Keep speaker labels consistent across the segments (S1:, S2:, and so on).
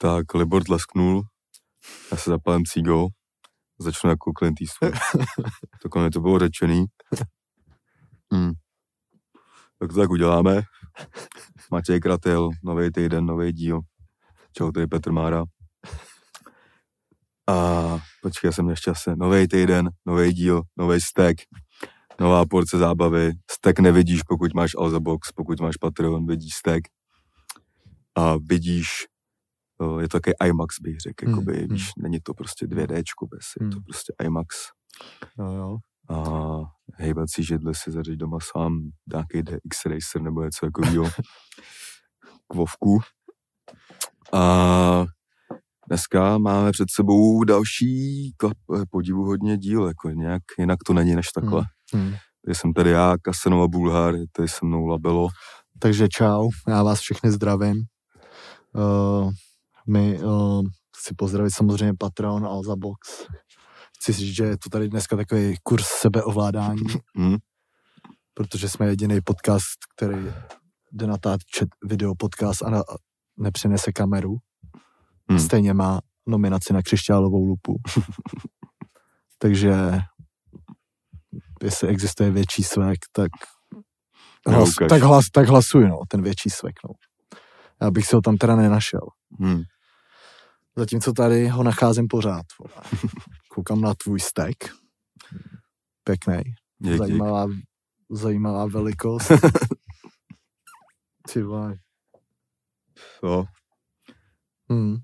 S1: Tak Libor tlesknul, já se zapálím cígou, začnu jako Clint Eastwood. Takhle to bylo řečený. Hmm. Tak to tak uděláme. Matěj Kratel, nový týden, nový díl. Čau, tady Petr Mára. A počkej, já jsem nešťastný. Nový týden, nový díl, nový stack, nová porce zábavy. Stack nevidíš, pokud máš Alzabox, pokud máš Patreon, vidíš stack. A vidíš, je to takový IMAX, bych řekl,
S2: Hmm,
S1: jakoby,
S2: hmm.
S1: víš, není to prostě 2D, bez, je to
S2: Hmm.
S1: prostě IMAX.
S2: Jo, jo.
S1: A hejbací židle si zařiď doma sám, nějaký DX Racer nebo něco takového. k Vovku. A dneska máme před sebou další klap- podivuhodně díl, jako nějak, jinak to není než takhle.
S2: Hmm. Hmm.
S1: Tady jsem tady já, Kasanova Bulhár, tady se mnou Labelo.
S2: Takže čau, já vás všechny zdravím. Uh, my uh, chci pozdravit samozřejmě Patreon Alza Box. Chci říct, že je to tady dneska takový kurz sebeovládání,
S1: Hm?
S2: protože jsme jediný podcast, který jde natáčet video podcast a na, nepřinese kameru.
S1: Hmm.
S2: Stejně má nominaci na křišťálovou lupu. Takže jestli existuje větší svek, tak, hlas,
S1: ukaž.
S2: tak, hlas, tak hlasuj, no, ten větší svek, no. Já bych se ho tam teda nenašel.
S1: Hm.
S2: Zatímco tady ho nacházím pořád. Koukám na tvůj stek. Pěkný. Zajímavá, zajímavá velikost. Ty vole.
S1: Jo,
S2: Hmm.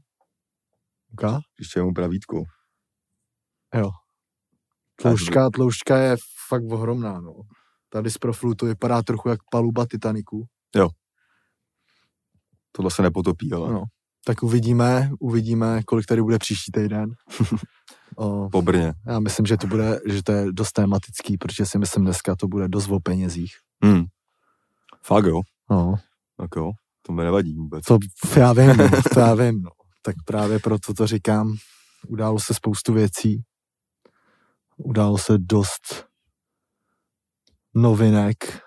S2: Uká?
S1: ještě mu pravítko.
S2: Tloušťka, tloušťka je fakt ohromná, no. Tady z profilu to vypadá trochu jak paluba Titaniku.
S1: Tohle se nepotopí, ale
S2: No. Tak uvidíme, uvidíme, kolik tady bude příští týden. o,
S1: po Brně.
S2: já myslím, že to bude, že to je dost tematický, protože si myslím dneska to bude dost o penězích.
S1: Hm. Fakt jo,
S2: No,
S1: tak jo, to mi nevadí vůbec.
S2: to já vím, no, to já vím, no. Tak právě proto to říkám, událo se spoustu věcí, událo se dost novinek,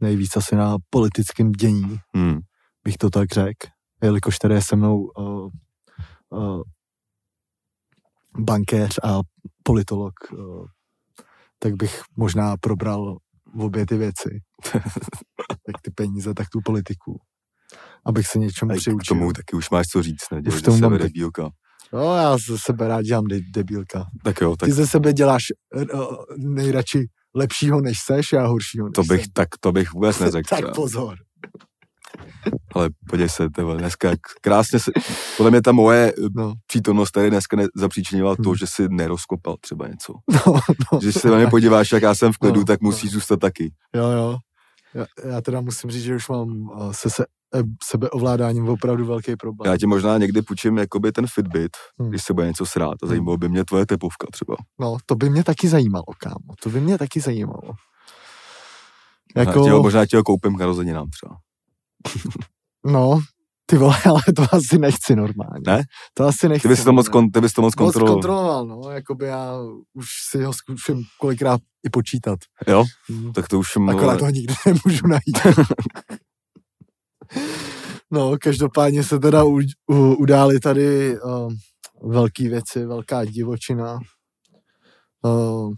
S2: nejvíc asi na politickém dění,
S1: Hm.
S2: bych to tak řekl, jelikož tady je se mnou uh, uh, bankéř a politolog, uh, tak bych možná probral obě ty věci. jak ty peníze, tak tu politiku. Abych se něčemu
S1: A k
S2: přiučil.
S1: tomu taky už máš co říct, ne? Dělej
S2: tomu
S1: ze
S2: mám tak-
S1: debílka.
S2: No, já ze sebe rád dělám de- debílka.
S1: Tak jo, tak
S2: Ty ze sebe děláš uh, nejradši lepšího než seš, já horšího než
S1: to bych,
S2: jsem.
S1: tak to bych vůbec neřekl.
S2: tak pozor.
S1: Ale podívej se, tebe, dneska krásně se, podle mě ta moje eh,
S2: No,
S1: přítomnost tady dneska ne, zapříčinila to,
S2: Hmm.
S1: že si nerozkopal třeba něco.
S2: no, no.
S1: Že se na mě podíváš, jak já jsem v klidu,
S2: No,
S1: tak
S2: no.
S1: musíš zůstat taky.
S2: Jo, jo. Já, já teda musím říct, že už mám uh, se, se eh, sebeovládáním opravdu velký problém.
S1: Já ti možná někdy půjčím jakoby ten Fitbit,
S2: Hmm.
S1: když se bude něco srát a zajímalo by mě tvoje tepovka třeba.
S2: No, to by mě taky zajímalo, kámo. To by mě taky zajímalo.
S1: Jako... Tě ho, možná ti ho koupím k narozeninám třeba.
S2: No, ty vole, ale to asi nechci normálně.
S1: Ne?
S2: To asi nechci.
S1: Ty bys to moc, kon, ty bys to moc
S2: Moc
S1: kontroloval.
S2: kontroloval, no, jakoby já už si ho zkusím kolikrát i počítat.
S1: Jo?
S2: Mm.
S1: Tak to už
S2: Akorát ho nikdy nemůžu najít. no, každopádně se teda u, u, udály tady uh, velké věci, velká divočina. Uh,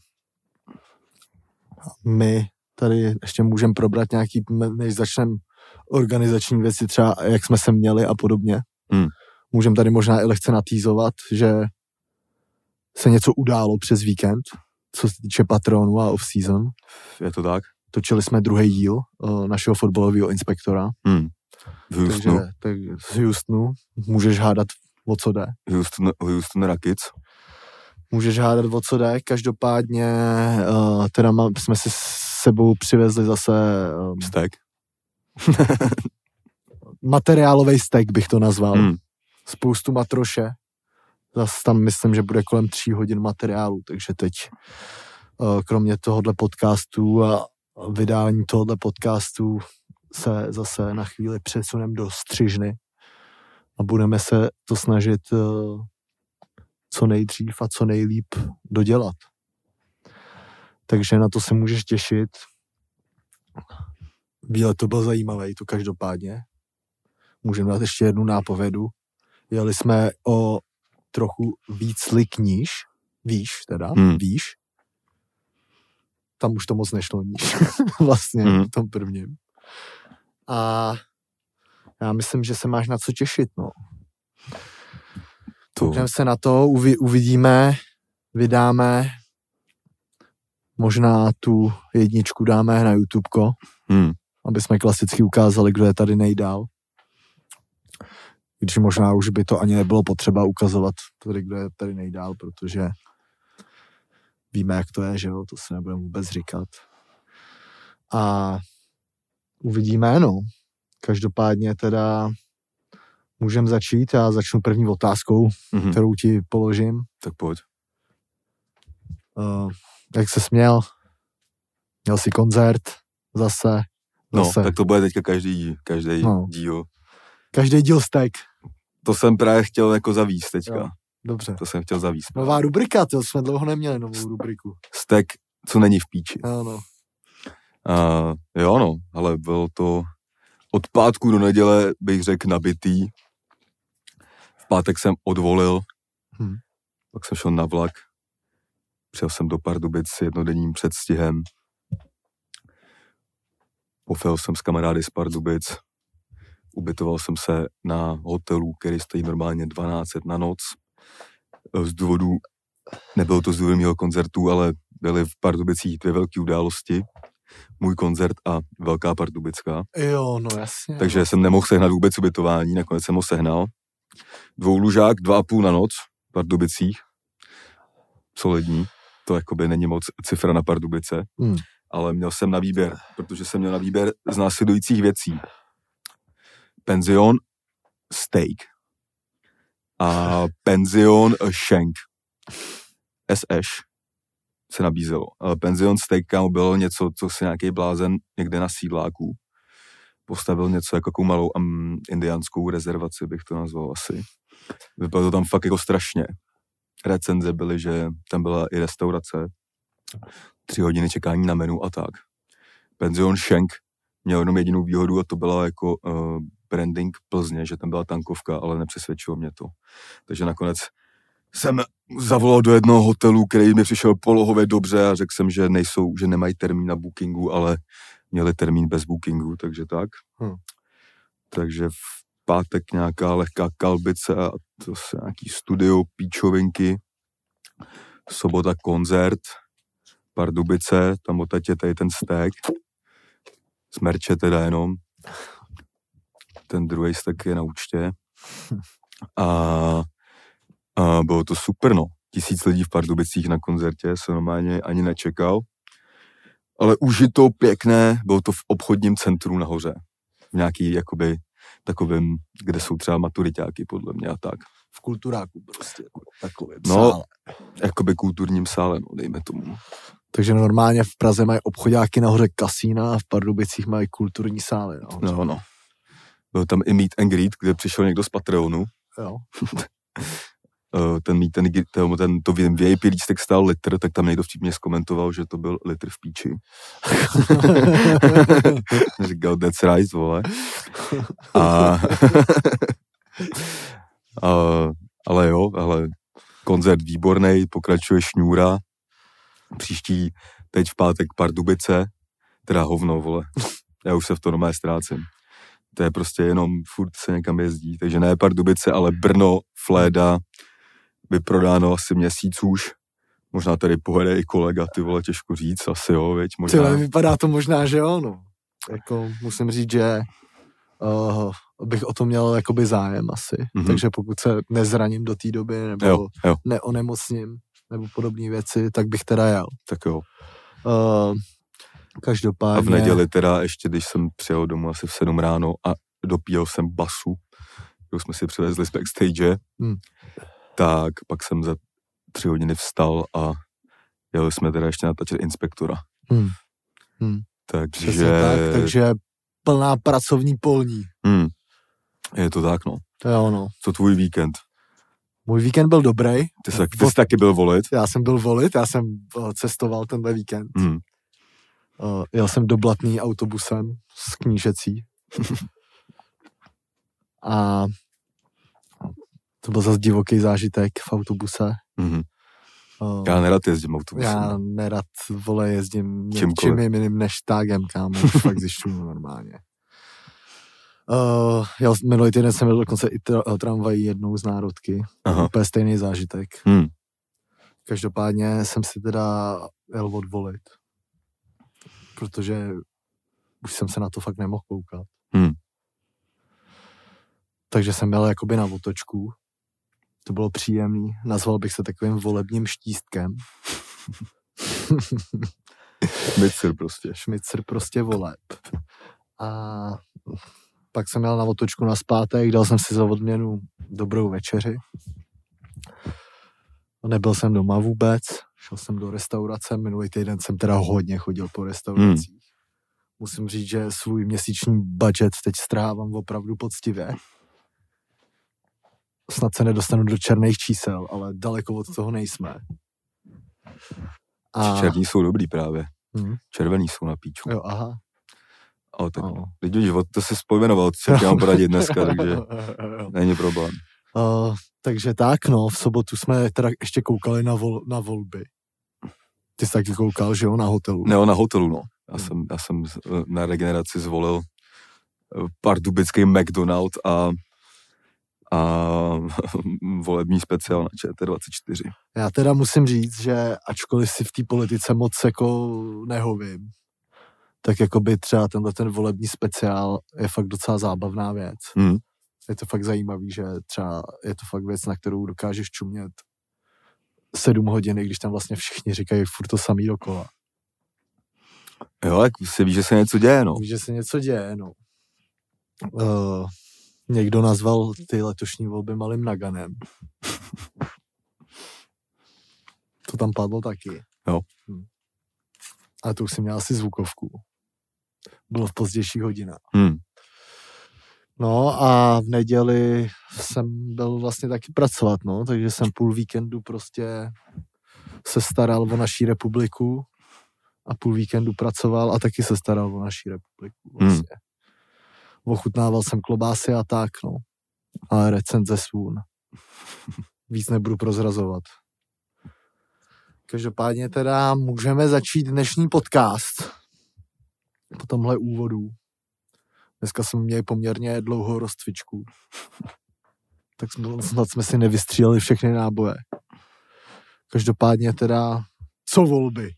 S2: my tady ještě můžeme probrat nějaký, než začneme organizační věci, třeba jak jsme se měli a podobně.
S1: Hmm.
S2: Můžeme tady možná i lehce natýzovat, že se něco událo přes víkend, co se týče patronu a off-season.
S1: Je to tak?
S2: Točili jsme druhý díl uh, našeho fotbalového inspektora.
S1: Hmm. V Houstonu,
S2: Takže tak z Houstonu můžeš hádat, o co jde.
S1: Houston, Houston Rockets.
S2: Můžeš hádat, o co jde. Každopádně uh, teda má, jsme si s sebou přivezli zase um,
S1: Stek.
S2: materiálový stek, bych to nazval.
S1: Hmm.
S2: Spoustu matroše. Zase tam myslím, že bude kolem tří hodin materiálu, takže teď uh, kromě tohohle podcastu a vydání tohohle podcastu se zase na chvíli přesunem do střižny a budeme se to snažit uh, co nejdřív a co nejlíp dodělat. Takže na to se můžeš těšit. Výlet to byl zajímavý, to každopádně. Můžeme dát ještě jednu nápovědu. Jeli jsme o trochu víc likníž, výš teda,
S1: Hmm.
S2: výš. Tam už to moc nešlo níž, vlastně
S1: Hmm.
S2: v tom prvním. A já myslím, že se máš na co těšit, no.
S1: To,
S2: Koukneme se na to, uvi, uvidíme, vydáme, možná tu jedničku dáme na YouTubeko,
S1: hmm,
S2: aby jsme klasicky ukázali, kdo je tady nejdál. Když možná už by to ani nebylo potřeba ukazovat, tady, kdo je tady nejdál, protože víme, jak to je, že jo, to se nebudeme vůbec říkat. A uvidíme, no. Každopádně teda můžeme začít. Já začnu první otázkou,
S1: mhm,
S2: kterou ti položím.
S1: tak pojď.
S2: Uh, jak se směl? Měl jsi koncert zase?
S1: No,
S2: Zase.
S1: tak to bude teďka každý, každý
S2: No.
S1: díl.
S2: Každý díl steak.
S1: To jsem právě chtěl jako zavíst teďka.
S2: Jo. Dobře.
S1: To jsem chtěl zavíst.
S2: Nová rubrika, to jsme dlouho neměli novou rubriku.
S1: Stek, co není v píči.
S2: Ano.
S1: Uh, jo, no, ale bylo to od pátku do neděle, bych řekl, nabitý. V pátek jsem odvolil,
S2: Hm.
S1: pak jsem šel na vlak. Přijel jsem do Pardubic s jednodenním předstihem. Pofil jsem s kamarády z Pardubic. Ubytoval jsem se na hotelu, který stojí normálně 12 na noc. Z důvodu, nebylo to z důvodu mého koncertu, ale byly v Pardubicích dvě velké události. Můj koncert a Velká Pardubická.
S2: Jo, no jasně.
S1: Takže jsem nemohl sehnat vůbec ubytování, nakonec jsem ho sehnal. Dvoulužák, dva a půl na noc v Pardubicích. Solidní. To jakoby není moc cifra na Pardubice.
S2: Hmm.
S1: Ale měl jsem na výběr, protože jsem měl na výběr z následujících věcí. Penzion, steak. A penzion Schenk. SS se nabízelo. Penzion steak kámo, bylo něco, co si nějaký blázen někde na sídláku postavil něco jako takovou malou um, indiánskou rezervaci, bych to nazval asi. Vypadalo to tam fakt jako strašně. Recenze byly, že tam byla i restaurace, tři hodiny čekání na menu a tak. Penzion Schenk měl jenom jedinou výhodu a to byla jako uh, branding Plzně, že tam byla tankovka, ale nepřesvědčilo mě to. Takže nakonec jsem zavolal do jednoho hotelu, který mi přišel polohově dobře a řekl jsem, že nejsou, že nemají termín na bookingu, ale měli termín bez bookingu, takže tak.
S2: Hm.
S1: Takže v pátek nějaká lehká kalbice a to se nějaký studio, píčovinky. Sobota koncert, Pardubice, tam odtaď je tady ten stek. Smrče teda jenom. Ten druhý stek je na účtě. A, a bylo to super, no. Tisíc lidí v Pardubicích na koncertě se normálně ani nečekal. Ale užito, pěkné, bylo to v obchodním centru nahoře. V nějaký, jakoby, takovým, kde jsou třeba maturitáky, podle mě a tak.
S2: V kulturáku prostě. Jako takový
S1: No.
S2: sále.
S1: Jakoby kulturním sále, no, dejme tomu.
S2: Takže normálně v Praze mají obchodáky nahoře kasína a v Pardubicích mají kulturní sály. No.
S1: No, no. Byl tam i meet and greet, kde přišel někdo z Patreonu.
S2: Jo.
S1: Eh, Ten meet and greet, ten, ten to VIP lístek stál litr, tak tam někdo vtipně zkomentoval, že to byl litr v píči. Říkal, that's right, vole. A, a, ale jo, ale koncert výborný, pokračuje šňůra. Příští, teď v pátek Pardubice, teda hovno, vole. Já už se v to normálně ztrácím. To je prostě jenom furt se někam jezdí. Takže ne Pardubice, ale Brno, Fléda, vyprodáno asi měsíc už. Možná tady pojede i kolega, ty vole, těžko říct, asi jo, veď, možná.
S2: Tyhle, vypadá to možná, že jo, no. Jako musím říct, že uh, bych o to měl jakoby zájem asi.
S1: Mhm.
S2: Mm-hmm. Takže pokud se nezraním do té doby, nebo
S1: Jo, jo,
S2: neonemocním, nebo podobné věci, tak bych teda jel.
S1: tak jo.
S2: Uh, každopádně...
S1: A v neděli teda ještě, když jsem přijel domů asi v 7 ráno a dopíjel jsem basu, kterou jsme si přivezli z backstage,
S2: Hmm.
S1: tak pak jsem za tři hodiny vstal a jeli jsme teda ještě natáčet inspektora.
S2: Hmm. Hmm.
S1: Takže,
S2: Přesně tak, takže plná pracovní polní.
S1: hmm, je to tak, no.
S2: To je ono.
S1: Co tvůj víkend?
S2: Můj víkend byl dobrý.
S1: Ty jsi, tak- ty jsi taky byl volit?
S2: Já jsem byl volit, já jsem uh, cestoval tenhle víkend.
S1: Hmm.
S2: Uh, jel jsem do Blatný autobusem z knížecí. A To byl zase divoký zážitek v autobuse.
S1: Mhm.
S2: Uh,
S1: Já nerad jezdím autobusem.
S2: já nerad, vole, jezdím čím jiným než tágem, kámo, fakt zjišťuju normálně. Uh, já minulý týden jsem byl dokonce i tra- tramvají jednou z národky.
S1: Aha.
S2: Úplně stejný zážitek.
S1: Hmm.
S2: Každopádně jsem si teda jel odvolit. Protože už jsem se na to fakt nemohl koukat.
S1: Hmm.
S2: Takže jsem jel jakoby na otočku. To bylo příjemný. Nazval bych se takovým volebním štístkem.
S1: Mixer prostě.
S2: Šmicer prostě voleb. A pak jsem jel na otočku na zpátek, dal jsem si za odměnu dobrou večeři. Nebyl jsem doma vůbec, šel jsem do restaurace, minulý týden jsem teda hodně chodil po restauracích. Hmm. Musím říct, že svůj měsíční budget teď strávám opravdu poctivě. Snad se nedostanu do černých čísel, ale daleko od toho nejsme.
S1: A... Černí jsou dobrý právě.
S2: Hmm.
S1: Červený jsou na píču.
S2: Jo, aha.
S1: Ale tak, teď už od to si spojmenoval, co ti mám poradit dneska, takže není problém.
S2: Uh, takže tak, no, v sobotu jsme teda ještě koukali na, vol, na volby. Ty jsi taky koukal, že jo, na hotelu.
S1: Ne, na hotelu, no. Já
S2: Hmm.
S1: jsem, já jsem eh, na regeneraci zvolil eh, pardubický McDonald a a volební speciál na ČT24.
S2: Já teda musím říct, že ačkoliv si v té politice moc jako nehovím, tak jako by třeba tenhle ten volební speciál je fakt docela zábavná věc.
S1: Hmm.
S2: Je to fakt zajímavý, že třeba je to fakt věc, na kterou dokážeš čumět sedm hodin, i když tam vlastně všichni říkají furt to samý dokola.
S1: Jo, jak si víš, že se něco děje, no.
S2: Víš, že se něco děje, no. Uh, někdo nazval ty letošní volby malým naganem. to tam padlo taky.
S1: Jo.
S2: Hm. Ale to už jsem měl asi zvukovku. Bylo v pozdějších hodinách.
S1: Hmm.
S2: No a v neděli jsem byl vlastně taky pracovat, no, takže jsem půl víkendu prostě se staral o naší republiku a půl víkendu pracoval a taky se staral o naší republiku vlastně. Hmm. Ochutnával jsem klobásy a tak, no. Ale recenze svůn. Víc nebudu prozrazovat. Každopádně teda můžeme začít dnešní podcast po tomhle úvodu. Dneska jsme měli poměrně dlouhou rozcvičku. Tak jsme, snad jsme si nevystříleli všechny náboje. Každopádně teda, co volby?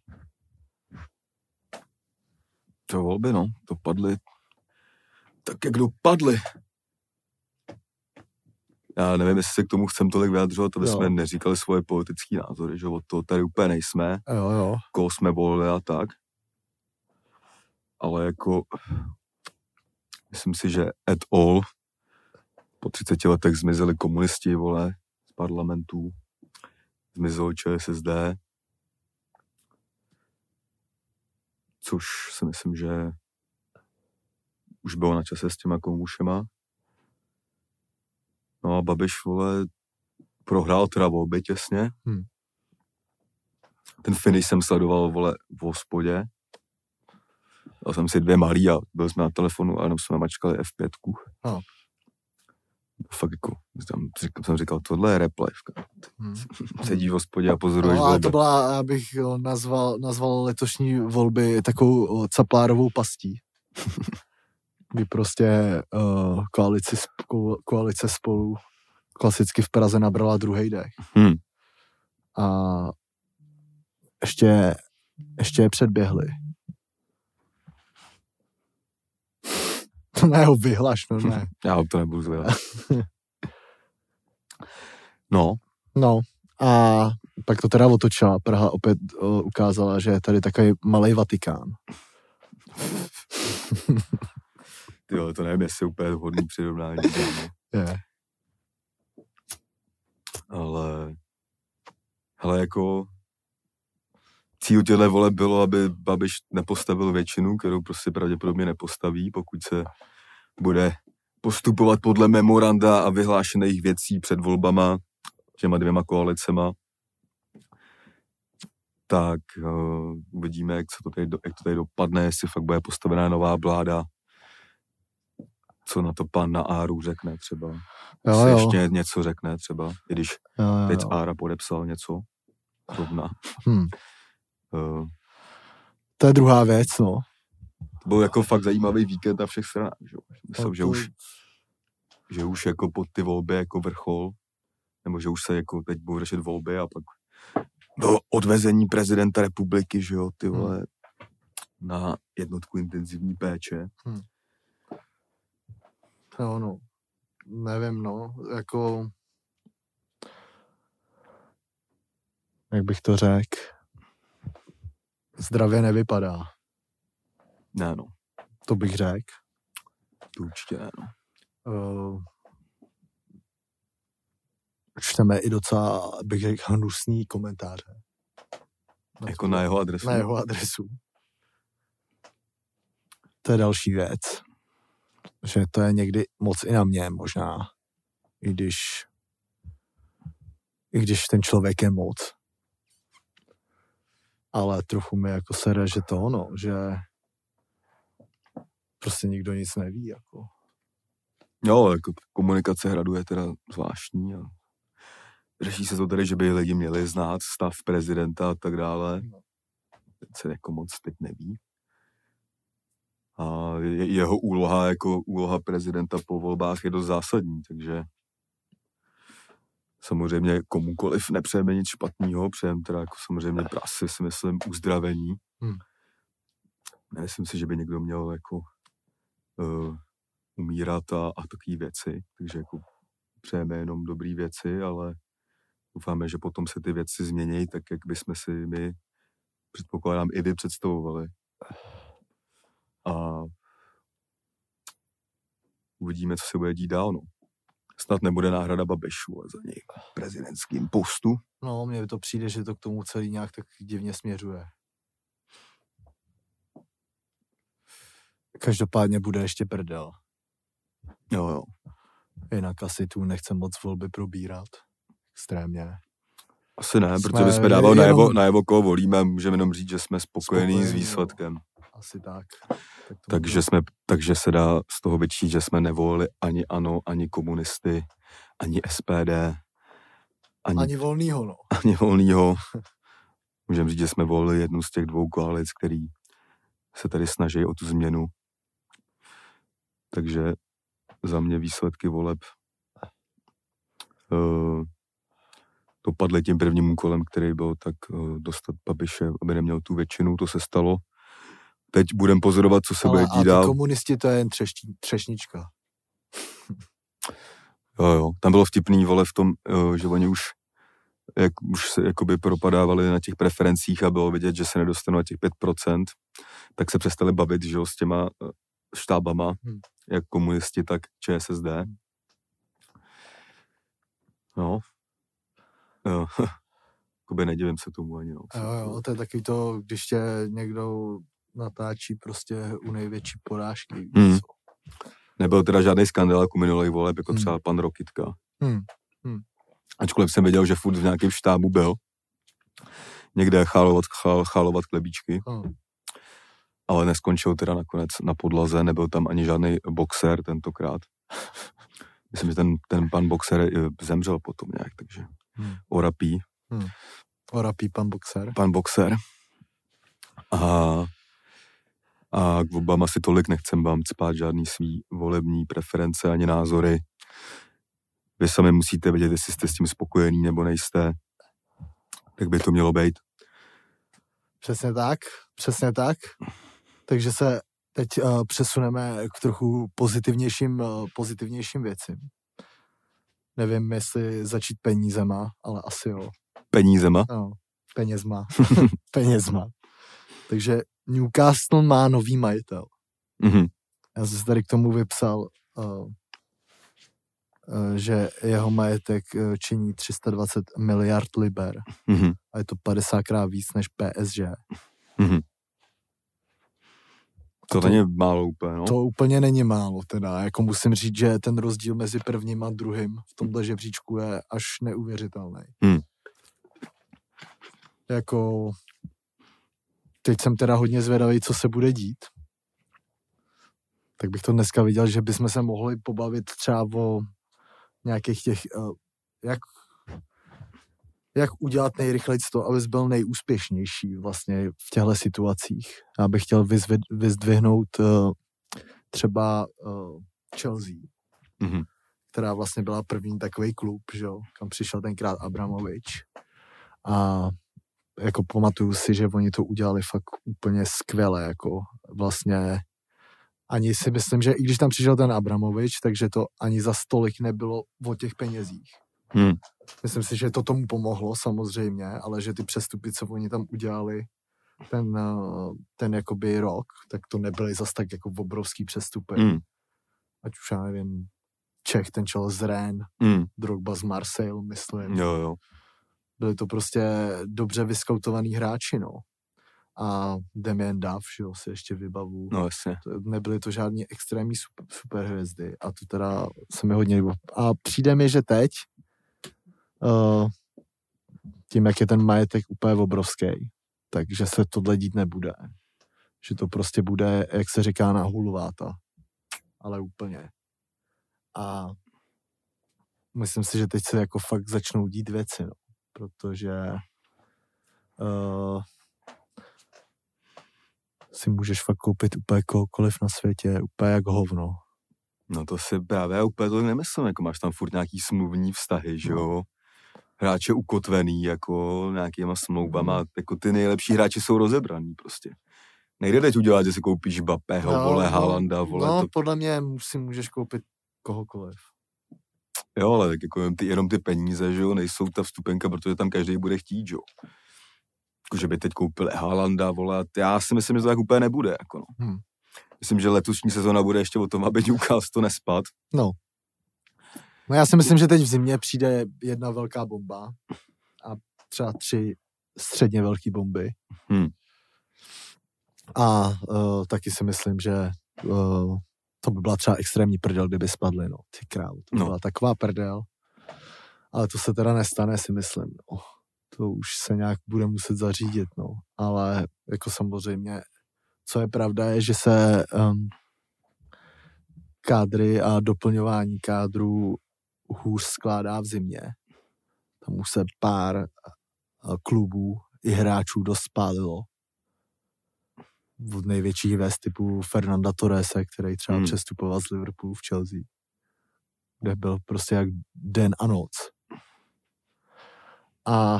S1: Co volby, no, dopadly tak, jak dopadly. Já nevím, jestli se k tomu chcem tolik vyjadřovat, aby
S2: Jo.
S1: jsme neříkali svoje politické názory, že od toho tady úplně nejsme,
S2: Jo, jo.
S1: koho jsme volili a tak. Ale jako, myslím si, že at all po 30 letech zmizeli komunisti, vole, z parlamentů, zmizelo ČSSD, což si myslím, že už bylo na čase s těma komušema. No a Babiš, vole, prohrál teda volby těsně.
S2: Hmm.
S1: Ten finish jsem sledoval, vole, v hospodě. Dal jsem si dvě malý a byl jsme na telefonu a jenom jsme mačkali F5.
S2: No.
S1: Fakt jako, tam říkal, jsem říkal, tohle je rap life. kámo.
S2: Hmm.
S1: Sedíš v hospodě a pozoruješ
S2: No,
S1: volby.
S2: to byla, abych nazval, nazval letošní volby takovou caplárovou pastí. Kdy prostě uh, koalici, sp- ko- koalice spolu klasicky v Praze nabrala druhý dech.
S1: Hmm.
S2: A ještě, ještě je předběhli. To ne, ho vyhlaš, no ne.
S1: Já to nebudu zvědat. no,
S2: No a pak to teda otočila. Praha opět uh, ukázala, že je tady takový malý Vatikán.
S1: ty vole, to nevím, jestli je úplně vhodný přirovnání.
S2: Je.
S1: ale hele, jako cíl těchto vole bylo, aby Babiš nepostavil většinu, kterou prostě pravděpodobně nepostaví, pokud se bude postupovat podle memoranda a vyhlášených věcí před volbama těma dvěma koalicema, tak uh, uvidíme, jak, se to tady, do- jak to tady dopadne, jestli fakt bude postavená nová vláda. co na to pan na Áru řekne třeba.
S2: Jo, jo,
S1: ještě něco řekne třeba, i když
S2: jo, jo,
S1: teď. Ára podepsal něco rovna.
S2: Hm.
S1: Uh,
S2: To je druhá věc, no.
S1: To byl jako fakt zajímavý víkend na všech stranách. Že? jo. Myslím,
S2: No
S1: že už, že už jako pod ty volby jako vrchol, nebo že už se jako teď budou řešit volby a pak do odvezení prezidenta republiky, že jo, ty vole, na jednotku intenzivní péče.
S2: Jo, no. Nevím, no. Jako... Jak bych to řekl? Zdravě nevypadá.
S1: Ne, no,
S2: To bych řekl.
S1: to určitě ne, no.
S2: Uh, čteme i docela, bych řekl, hnusný komentáře.
S1: Jako na jeho adresu.
S2: na jeho adresu. To je další věc. Že to je někdy moc i na mě možná. I když i když ten člověk je moc. Ale trochu mi jako sere, že to ono, že prostě nikdo nic neví. Jako.
S1: Jo, jako komunikace hradu je teda zvláštní a řeší se to tady, že by lidi měli znát stav prezidenta a tak dále.
S2: No.
S1: Teď se jako moc teď neví. A je, jeho úloha jako úloha prezidenta po volbách je dost zásadní, takže samozřejmě komukoliv nepřejeme nic špatného, přejeme teda jako samozřejmě prasy, si myslím, uzdravení.
S2: Hmm.
S1: Nemyslím si, že by někdo měl jako uh, umírat a, a takové věci, takže jako přejeme jenom dobré věci, ale doufáme, že potom se ty věci změní tak, jak bychom si my, předpokládám, i vy představovali. A uvidíme, co se bude dít dál. No. Snad nebude náhrada Babišu za něj prezidentským postu.
S2: No, mně to přijde, že to k tomu celý nějak tak divně směřuje. Každopádně bude ještě prdel.
S1: Jo, jo.
S2: Jinak asi tu nechce moc volby probírat. Extrémně.
S1: Asi ne,
S2: Jsme
S1: protože jsme dávali
S2: jenom-
S1: najevo, najevo, koho volíme můžeme jenom říct, že jsme spokojení s
S2: Spokojení, jo.
S1: výsledkem.
S2: Asi tak. tak
S1: Takže, jsme, takže se dá z toho vyčít, že jsme nevolili ani ANO, ani komunisty, ani SPD, ani,
S2: Ani volnýho, no.
S1: ani volnýho. Můžeme říct, že jsme volili jednu z těch dvou koalic, který se tady snaží o tu změnu. Takže za mě výsledky voleb uh, dopadly tím prvním úkolem, který byl tak uh, dostat Babiše, aby neměl tu většinu, to se stalo. Teď budeme pozorovat, co se
S2: Ale
S1: bude
S2: a
S1: dít dál.
S2: komunisti to je jen třešti, třešnička.
S1: Jo, jo. Tam bylo vtipný, vole, v tom, eh, že oni už, jak už se jakoby propadávali na těch preferencích a bylo vidět, že se nedostanou na těch 5%, tak se přestali bavit, že jo, s těma eh, štábama,
S2: Hmm.
S1: Jak komunisti, tak ČSSD. No. Jo. Jakoby nedivím se tomu ani, no.
S2: Jo, jo, to je takový to, když tě někdo natáčí prostě u největší porážky.
S1: Hmm. Nebyl teda žádný skandál jako minulý voleb, jako
S2: Hmm.
S1: třeba pan Rokitka.
S2: Hmm. Hmm.
S1: Ačkoliv jsem věděl, že furt v nějakém štábu byl. Někde chálovat, chál, chálovat klebíčky.
S2: Hmm.
S1: Ale neskončil teda nakonec na podlaze, nebyl tam ani žádný boxer tentokrát. Myslím, že ten, ten pan boxer eh, zemřel potom nějak, takže
S2: Hmm.
S1: orapí,
S2: Orapí pan boxer.
S1: pan boxer. A, a k volbám asi tolik nechcem vám spát žádný svý volební preference ani názory. Vy sami musíte vědět, jestli jste s tím spokojení nebo nejste. Tak by to mělo být.
S2: Přesně tak, přesně tak. Takže se teď uh, přesuneme k trochu pozitivnějším, uh, pozitivnějším věcím. Nevím, jestli začít penízema, ale asi jo.
S1: Penízema.
S2: No, penězma. penězma. Takže Newcastle má nový majitel.
S1: Mhm.
S2: Já jsem si tady k tomu vypsal, uh, uh, že jeho majetek uh, činí 320 miliard liber
S1: Mhm.
S2: a je to 50krát víc než PSG.
S1: Mhm. To,
S2: to-
S1: není málo úplně, no.
S2: To úplně není málo teda, jako musím říct, že ten rozdíl mezi prvním a druhým v tomhle žebříčku je až neuvěřitelný.
S1: Hmm.
S2: Jako, teď jsem teda hodně zvědavý, co se bude dít. tak bych to dneska viděl, že bychom se mohli pobavit třeba o nějakých těch, uh, jak, jak udělat nejrychleji to, abys byl nejúspěšnější vlastně v těchto situacích. Já bych chtěl vyzdvihnout uh, třeba uh, Chelsea,
S1: Mhm.
S2: která vlastně byla první takový klub, že jo, kam přišel tenkrát Abramovič. A jako pamatuju si, že oni to udělali fakt úplně skvěle, jako vlastně ani si myslím, že i když tam přišel ten Abramovič, takže to ani za stolik nebylo o těch penězích.
S1: Hmm.
S2: Myslím si, že to tomu pomohlo samozřejmě, ale že ty přestupy, co oni tam udělali ten, eh, ten jakoby rok, tak to nebyly zas tak jako obrovský přestupy.
S1: Hmm.
S2: Ať už já nevím, Čech, ten čel z Rennes,
S1: Hmm.
S2: Drogba z Marseille, myslím.
S1: Jo, jo.
S2: Byli to prostě dobře vyskautovaný hráči, no. A Damien Duff, že jo, si ještě vybavu.
S1: No jasně.
S2: Nebyly to žádní extrémní super, superhvězdy a to teda se mi hodně líbilo. A přijde mi, že teď uh, tím, jak je ten majetek úplně obrovský, takže se tohle dít nebude. Že to prostě bude, jak se říká, na hulváta. Ale úplně. A myslím si, že teď se jako fakt začnou dít věci, no. Protože uh, si můžeš fakt koupit úplně kohokoliv na světě, úplně jak hovno.
S1: No to si právě úplně to nemyslím, jako máš tam furt nějaký smluvní vztahy, že jo. Hráče ukotvený, jako nějakýma smlouvama, jako ty nejlepší hráči jsou rozebraný prostě. Nejde teď udělat, že si koupíš Bapeho, no, vole, Haalanda, vole,
S2: no,
S1: to,
S2: podle mě si můžeš koupit kohokoliv.
S1: jo, ale tak jako jenom ty, jenom ty peníze, že jo, nejsou ta vstupenka, protože tam každý bude chtít, že jo. Jako, že by teď koupil Haalanda, vole, já si myslím, že to tak úplně nebude, jako no.
S2: Hmm.
S1: Myslím, že letošní sezona bude ještě o tom, aby Newcastle to nespad.
S2: No. No já si myslím, že teď v zimě přijde jedna velká bomba a třeba tři středně velké bomby.
S1: Hmm.
S2: A uh, taky si myslím, že uh, to by byla třeba extrémní prdel, kdyby spadly, no. Ty krávo, to by
S1: No.
S2: byla taková prdel. Ale to se teda nestane, si myslím. No. To už se nějak bude muset zařídit, no. Ale jako samozřejmě, co je pravda, je, že se um, kádry a doplňování kádru hůř skládá v zimě. Tam už se pár eh, klubů i hráčů dost spálilo. Od největších hvězd typu Fernanda Torrese, který třeba
S1: Hmm.
S2: přestupoval z Liverpoolu v Chelsea. Kde byl prostě jak den a noc. A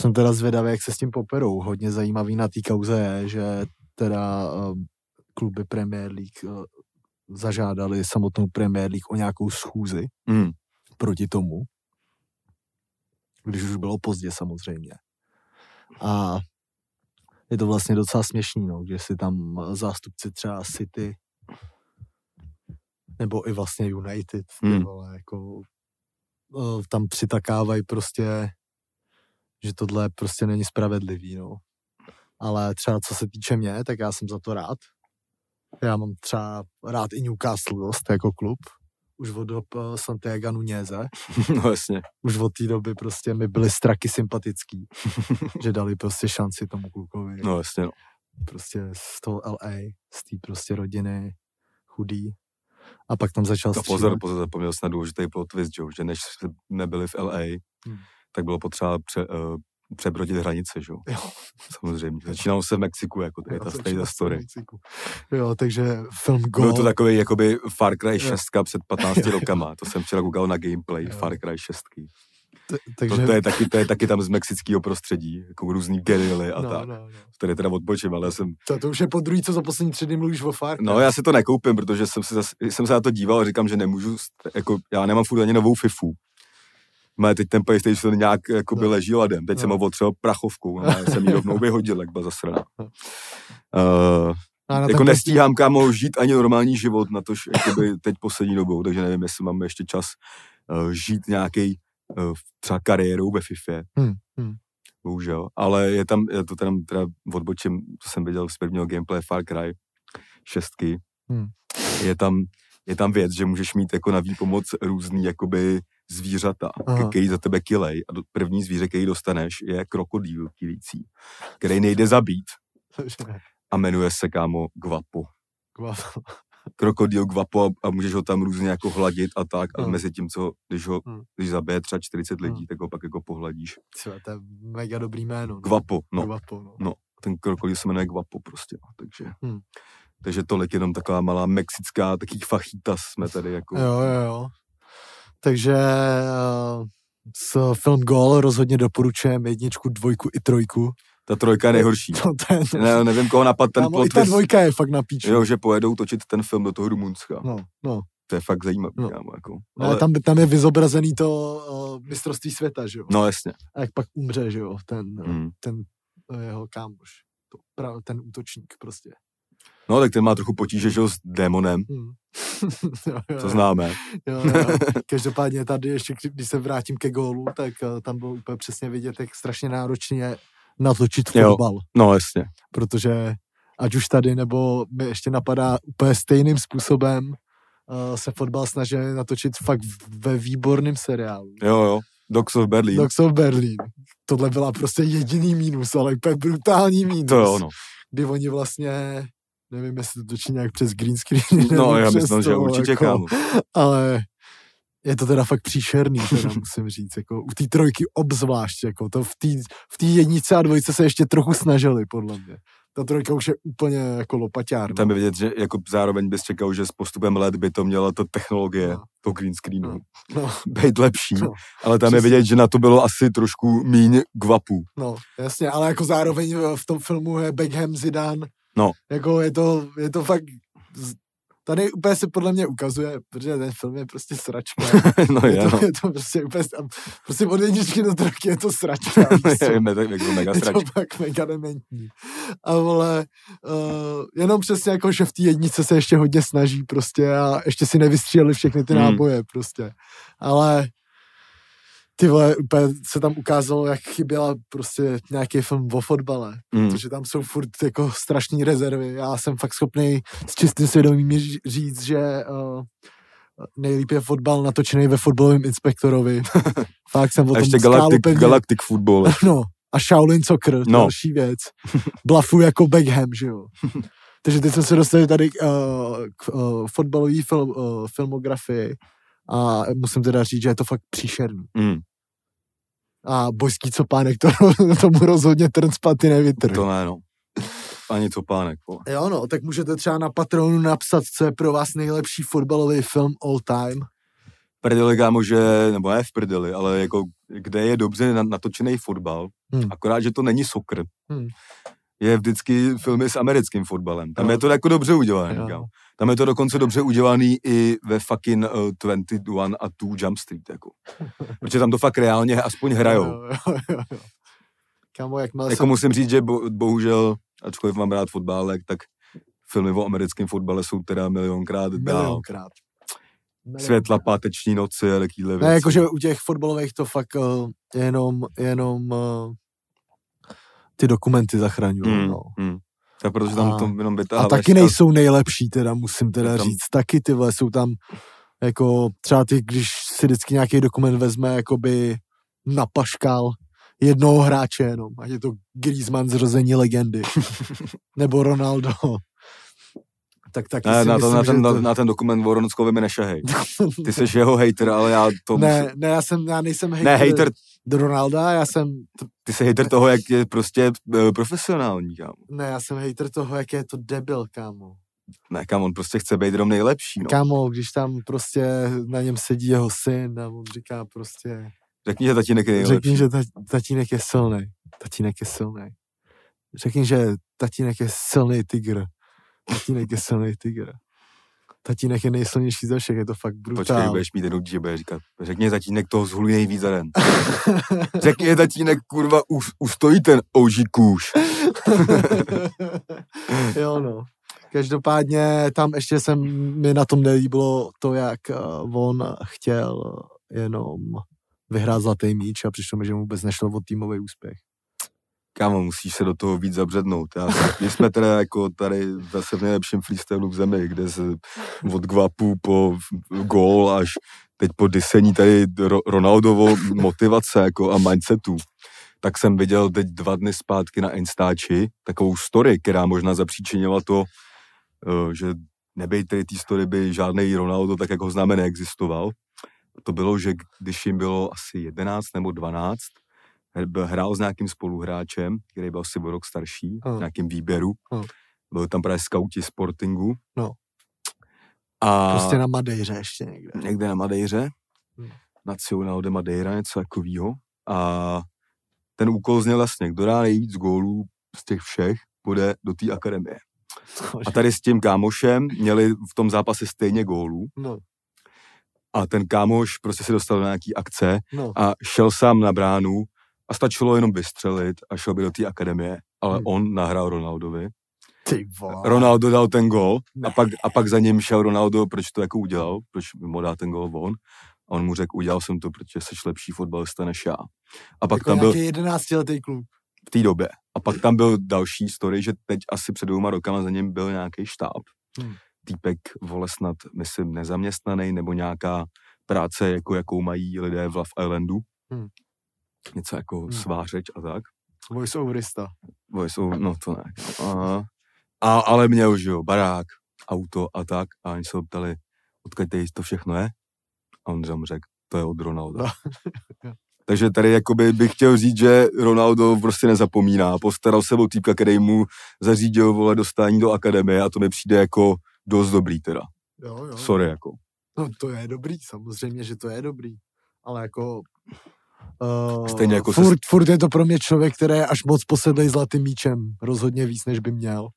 S2: jsem teda zvědavý, jak se s tím poperou. Hodně zajímavý na té kauze je, že teda um, kluby Premier League uh, zažádali samotnou Premier League o nějakou schůzi
S1: Hmm.
S2: Proti tomu, když už bylo pozdě samozřejmě. A je to vlastně docela směšný, no, že si tam zástupci třeba City nebo i vlastně United,
S1: Hmm.
S2: vole, jako eh, tam přitakávají prostě, že tohle prostě není spravedlivý, no. Ale třeba co se týče mě, tak já jsem za to rád. Já mám třeba rád i Newcastle dost jako klub. Už od dob eh, Santiago Nuněze.
S1: no jasně.
S2: Už od té doby prostě mi byly straky sympatický. že dali prostě šanci tomu klukovi.
S1: No jasně, no.
S2: Prostě z toho LA, z té prostě rodiny chudý. A pak tam začal
S1: A pozor,
S2: střílet.
S1: pozor, zapomněl jsem na důležitý plot twist, že, že než nebyli v LA,
S2: Hmm.
S1: tak bylo potřeba pře, uh, přebrodit hranice, že jo. Samozřejmě. Začínalo se v Mexiku, jako tady ta,
S2: v
S1: story.
S2: Jo, takže film Go.
S1: Byl to takový jakoby Far Cry
S2: Jo.
S1: 6 před 15
S2: Jo, jo.
S1: rokama. To jsem včera koukal na gameplay
S2: Jo.
S1: Far Cry 6.
S2: T-
S1: To,
S2: takže,
S1: to, je taky, to je taky tam z mexického prostředí, jako různý gerily a
S2: no,
S1: tak.
S2: no, no.
S1: Tady teda odbočím, ale já jsem,
S2: To, to už je po druhý, co za poslední tři dny mluvíš o Far
S1: no já si to nekoupím, protože jsem, si zas, jsem se na to díval a říkám, že nemůžu, jako já nemám furt ani novou FIFU. Má teď ten PlayStation nějak
S2: No.
S1: leží ladem. Teď jsem
S2: No.
S1: ho otřel prachovkou, no, já jsem ji rovnou vyhodil, jak byla zasraná.
S2: No.
S1: Uh,
S2: A
S1: jako nestíhám, kámo, žít ani normální život na tož, jakoby teď poslední dobou, takže nevím, jestli máme ještě čas uh, žít nějaký uh, třeba kariérou ve FIFA.
S2: Hmm, hmm.
S1: Bohužel. Ale je tam, je to teda, teda odbočím, co jsem viděl z prvního gameplay Far Cry šestky.
S2: Hmm.
S1: Je tam, je tam věc, že můžeš mít jako na výpomoc různý jakoby zvířata,
S2: Aha.
S1: který za tebe kilej. A do- první zvíře, který dostaneš, je krokodýl kilící, který nejde zabít a jmenuje se, kámo, Guapo. krokodýl gvapo a, a můžeš ho tam různě jako hladit a tak a
S2: No.
S1: mezi tím, co když ho,
S2: Hmm.
S1: když zabije třeba 40 lidí,
S2: Hmm.
S1: tak ho pak jako pohladíš.
S2: Třeba, to je mega dobrý jméno. no.
S1: Gvapo, no.
S2: Gvapo, no.
S1: No, ten krokodýl se jmenuje Gvapo prostě, no, takže.
S2: Hmm.
S1: Takže tolik jenom taková malá mexická, taký fajitas jsme tady jako.
S2: Jo, jo, jo. Takže uh, s film Gol rozhodně doporučujeme jedničku, dvojku i trojku.
S1: Ta trojka je nejhorší.
S2: To, to je, to,
S1: Ne, nevím, koho napad ten
S2: Kámo,
S1: plot
S2: I ta dvojka je fakt na píču.
S1: Jo, že pojedou točit ten film do toho Rumunska.
S2: No, no.
S1: To je fakt zajímavý,
S2: No.
S1: kámo, jako.
S2: Ale...
S1: Ale,
S2: Tam, tam je vyzobrazený to uh, mistrovství světa, že jo?
S1: no jasně.
S2: A jak pak umře, že jo, ten, mm. Ten jeho kámoš. To, ten útočník prostě.
S1: No, tak ten má trochu potíže, že jo, s démonem,
S2: Hmm. jo, jo,
S1: to
S2: jo.
S1: známe.
S2: Jo, jo. Každopádně tady ještě, kdy- když se vrátím ke gólu, tak uh, tam bylo úplně přesně vidět, jak strašně náročně je natočit
S1: Jo.
S2: fotbal.
S1: No, jasně.
S2: Protože ať už tady, nebo mi ještě napadá úplně stejným způsobem uh, se fotbal snaží natočit fakt ve výborném seriálu.
S1: Jo, jo. Dogs of Berlin.
S2: Dogs of Berlin. Tohle byla prostě jediný mínus, ale úplně brutální mínus.
S1: To jo, no.
S2: Kdy oni vlastně, nevím, jestli to točí nějak přes green screen.
S1: No, já myslím, že
S2: to,
S1: určitě,
S2: jako,
S1: kámo.
S2: Ale je to teda fakt příšerný, teda musím říct, jako u té trojky obzvlášť, jako to v té v té jednice a dvojce se ještě trochu snažili, podle mě. Ta trojka už je úplně jako lopaťárna.
S1: Tam je vidět, že jako zároveň bys čekal, že s postupem let by to měla ta technologie,
S2: No.
S1: to green screenu,
S2: No. No,
S1: být lepší.
S2: No.
S1: Ale tam je
S2: Přesně.
S1: vidět, že na to bylo asi trošku míň gvapů.
S2: no, jasně, ale jako zároveň v tom filmu je Beckham Zidane.
S1: No.
S2: Jako je to, je to fakt, tady úplně se podle mě ukazuje, protože ten film je prostě sračka.
S1: no
S2: je,
S1: je,
S2: to,
S1: no.
S2: je to prostě úplně, prostě od jedničky do trojky je to sračka. co?
S1: je, je, to mega
S2: je to
S1: sračka.
S2: fakt mega dementní. A vole, uh, jenom přesně jako, že v té jednice se ještě hodně snaží prostě a ještě si nevystříleli všechny ty
S1: Hmm.
S2: náboje prostě. Ale ty vole, úplně se tam ukázalo, jak chyběla prostě nějaký film o fotbale,
S1: Mm.
S2: protože tam jsou furt jako strašní rezervy. Já jsem fakt schopný s čistým svědomím ří- říct, že uh, nejlíp je fotbal natočený ve fotbalovém inspektorovi. fakt jsem o
S1: A
S2: tom
S1: ještě
S2: skálu
S1: Galactic,
S2: pevně-
S1: Galactic Football.
S2: No, a Shaolin Soccer, no. Další věc. Blafu jako Beckham, že jo. Takže teď jsme se dostali tady uh, k uh, fotbalové film, uh, filmografii a musím teda říct, že je to fakt příšerný.
S1: Mm.
S2: A bojský copánek to, tomu rozhodně trnspaty nevytrhl.
S1: To ne, no. Ani topánek, vole.
S2: Jo no, tak můžete třeba na Patronu napsat, co je pro vás nejlepší fotbalový film all time.
S1: prdeli, kámo, že, nebo ne v prdeli, ale jako, kde je dobře na- natočený fotbal,
S2: hmm.
S1: akorát, že to není sokr.
S2: Hmm.
S1: Je vždycky filmy s americkým fotbalem. Tam
S2: Jo.
S1: je to jako dobře udělané, kámo. Tam je to dokonce dobře udělaný i ve fucking uh, 21 a 2 Jump Street, jako. Protože tam to fakt reálně aspoň hrajou.
S2: Jo, jo, jo, jo. Kámo, jakmile
S1: Jako
S2: se...
S1: musím říct, že bo, bohužel, ačkoliv mám rád fotbálek, tak filmy o americkém fotbale jsou teda milionkrát dál.
S2: Milionkrát.
S1: Světla páteční noci a takovýhle věci.
S2: Ne, jakože u těch fotbalových to fakt uh, jenom, jenom uh, ty dokumenty zachraňují.
S1: Mm,
S2: No.
S1: mm. Tak protože tam
S2: A-
S1: to jenom
S2: A taky nejsou nejlepší, teda musím teda
S1: tam-
S2: říct. Taky ty vole, jsou tam jako třeba ty, když si vždycky nějaký dokument vezme, jakoby napaškal jednoho hráče jenom, ať je to Griezmann zrození legendy, nebo Ronaldo. Tak taky
S1: Ne,
S2: si
S1: na, to,
S2: myslím,
S1: na, ten,
S2: že
S1: na,
S2: to...
S1: na ten dokument Voronskovi mi nešahej. Ty jsi jeho hater, ale já to
S2: ne,
S1: musím...
S2: ne, já jsem, já nejsem hater,
S1: Ne, hater,
S2: do Ronalda, já jsem,
S1: ty jsi hater toho, jak je prostě uh, profesionální, kámo.
S2: ne, já jsem hater toho, jak je to debil, kámo.
S1: Ne, kam on prostě chce být jenom nejlepší, no.
S2: Kámo, když tam prostě na něm sedí jeho syn a on říká prostě,
S1: Řekni, že tatínek je nejlepší.
S2: řekni, že ta, tatínek je silný. Tatínek je silný. Řekni, že tatínek je silný tygr. Tatínek je silný tygr. Tatínek je nejsilnější ze všech, je to fakt
S1: Počkej,
S2: brutál.
S1: budeš mít jednou dítě, bude říkat, řekni tatínek toho zhulí nejvíc za den. Řekni tatínek, kurva, us, ustojí ten ouží kůž.
S2: jo, no. Každopádně tam ještě se mi na tom nelíbilo to, jak uh, on chtěl jenom vyhrát zlatý míč a přišlo mi, že mu vůbec nešlo o týmový úspěch.
S1: Kámo, musíš se do toho víc zabřednout. Já, my jsme teda jako tady zase v nejlepším freestylu v zemi, kde se od Gvapu po gól až teď po disení tady Ro- Ronaldovo motivace jako a mindsetu. Tak jsem viděl teď dva dny zpátky na Instači takovou story, která možná zapříčinila to, eh, že nebejt tedy té story by žádný Ronaldo, tak jak ho známe, neexistoval. To bylo, že když jim bylo asi 11 nebo 12, byl, hrál s nějakým spoluhráčem, který byl asi o rok starší,
S2: Hmm.
S1: v nějakém výběru.
S2: Hmm.
S1: Byli tam právě skauti Sportingu.
S2: No.
S1: A
S2: Prostě na Madejře ještě někde.
S1: někde na Madejře,
S2: Hmm.
S1: Nacional de Madeira, něco takového. A ten úkol zněl vlastně, kdo dá nejvíc gólů z těch všech, bude do té akademie. A tady s tím kámošem měli v tom zápase stejně gólů
S2: No,
S1: a ten kámoš prostě se dostal do nějaký akce
S2: no.
S1: a šel sám na bránu a stačilo jenom vystřelit a šel by do té akademie, ale
S2: Hmm.
S1: on nahrál Ronaldovi.
S2: Ty vole.
S1: Ronaldo dal ten gól
S2: Ne.
S1: a pak, a pak za ním šel Ronaldo, proč to jako udělal, proč mu dá ten gól on. A on mu řekl, udělal jsem to, protože jsi lepší fotbalista než já. A pak
S2: jako
S1: tam byl
S2: nějaký jedenáctiletý kluk.
S1: v té době. A pak tam byl další story, že teď asi před dvouma rokama za ním byl nějaký štáb.
S2: Hmm.
S1: Týpek, vole, snad, myslím, nezaměstnaný, nebo nějaká práce, jako jakou mají lidé v Love Islandu.
S2: Hmm.
S1: Něco jako
S2: Hmm.
S1: svářeč a tak.
S2: Voice overista.
S1: Voice over, no to ne. A, a, ale měl, že jo, barák, auto a tak. A oni se ho ptali, odkud tady to všechno je? A on mu řekl, to je od Ronalda.
S2: No.
S1: Takže tady jakoby bych chtěl říct, že Ronaldo prostě nezapomíná. Postaral se o týpka, který mu zařídil vole dostání do akademie a to mi přijde jako dost dobrý teda.
S2: Jo, jo.
S1: Sorry jako.
S2: No to je dobrý, samozřejmě, že to je dobrý. Ale jako... Uh,
S1: Stejně jako se-
S2: furt, furt je to pro mě člověk, který je až moc posedlej zlatým míčem. Rozhodně víc, než by měl.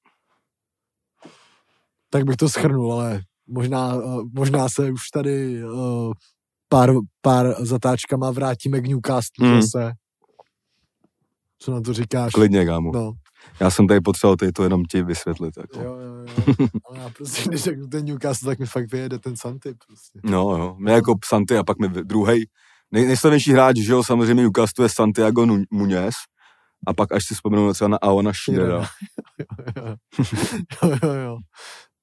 S2: Tak bych to schrnul, ale možná, uh, možná se už tady uh, pár, pár zatáčkama vrátíme k Newcastle
S1: Mm.
S2: zase. Co na to říkáš?
S1: Klidně, kámo.
S2: No,
S1: Já jsem tady potřeboval tady to jenom ti vysvětlit. Jako.
S2: jo, jo, jo. Ale já prostě, když řeknu ten Newcastle, tak mi fakt vyjede ten Santy prostě.
S1: No, jo. Mě jako Santy a pak mi druhý nej, nejslavnější hráč, že jo, samozřejmě Newcastle je Santiago Muñez. A pak až si vzpomenu třeba na Aona Shearera.
S2: jo, jo, jo, jo.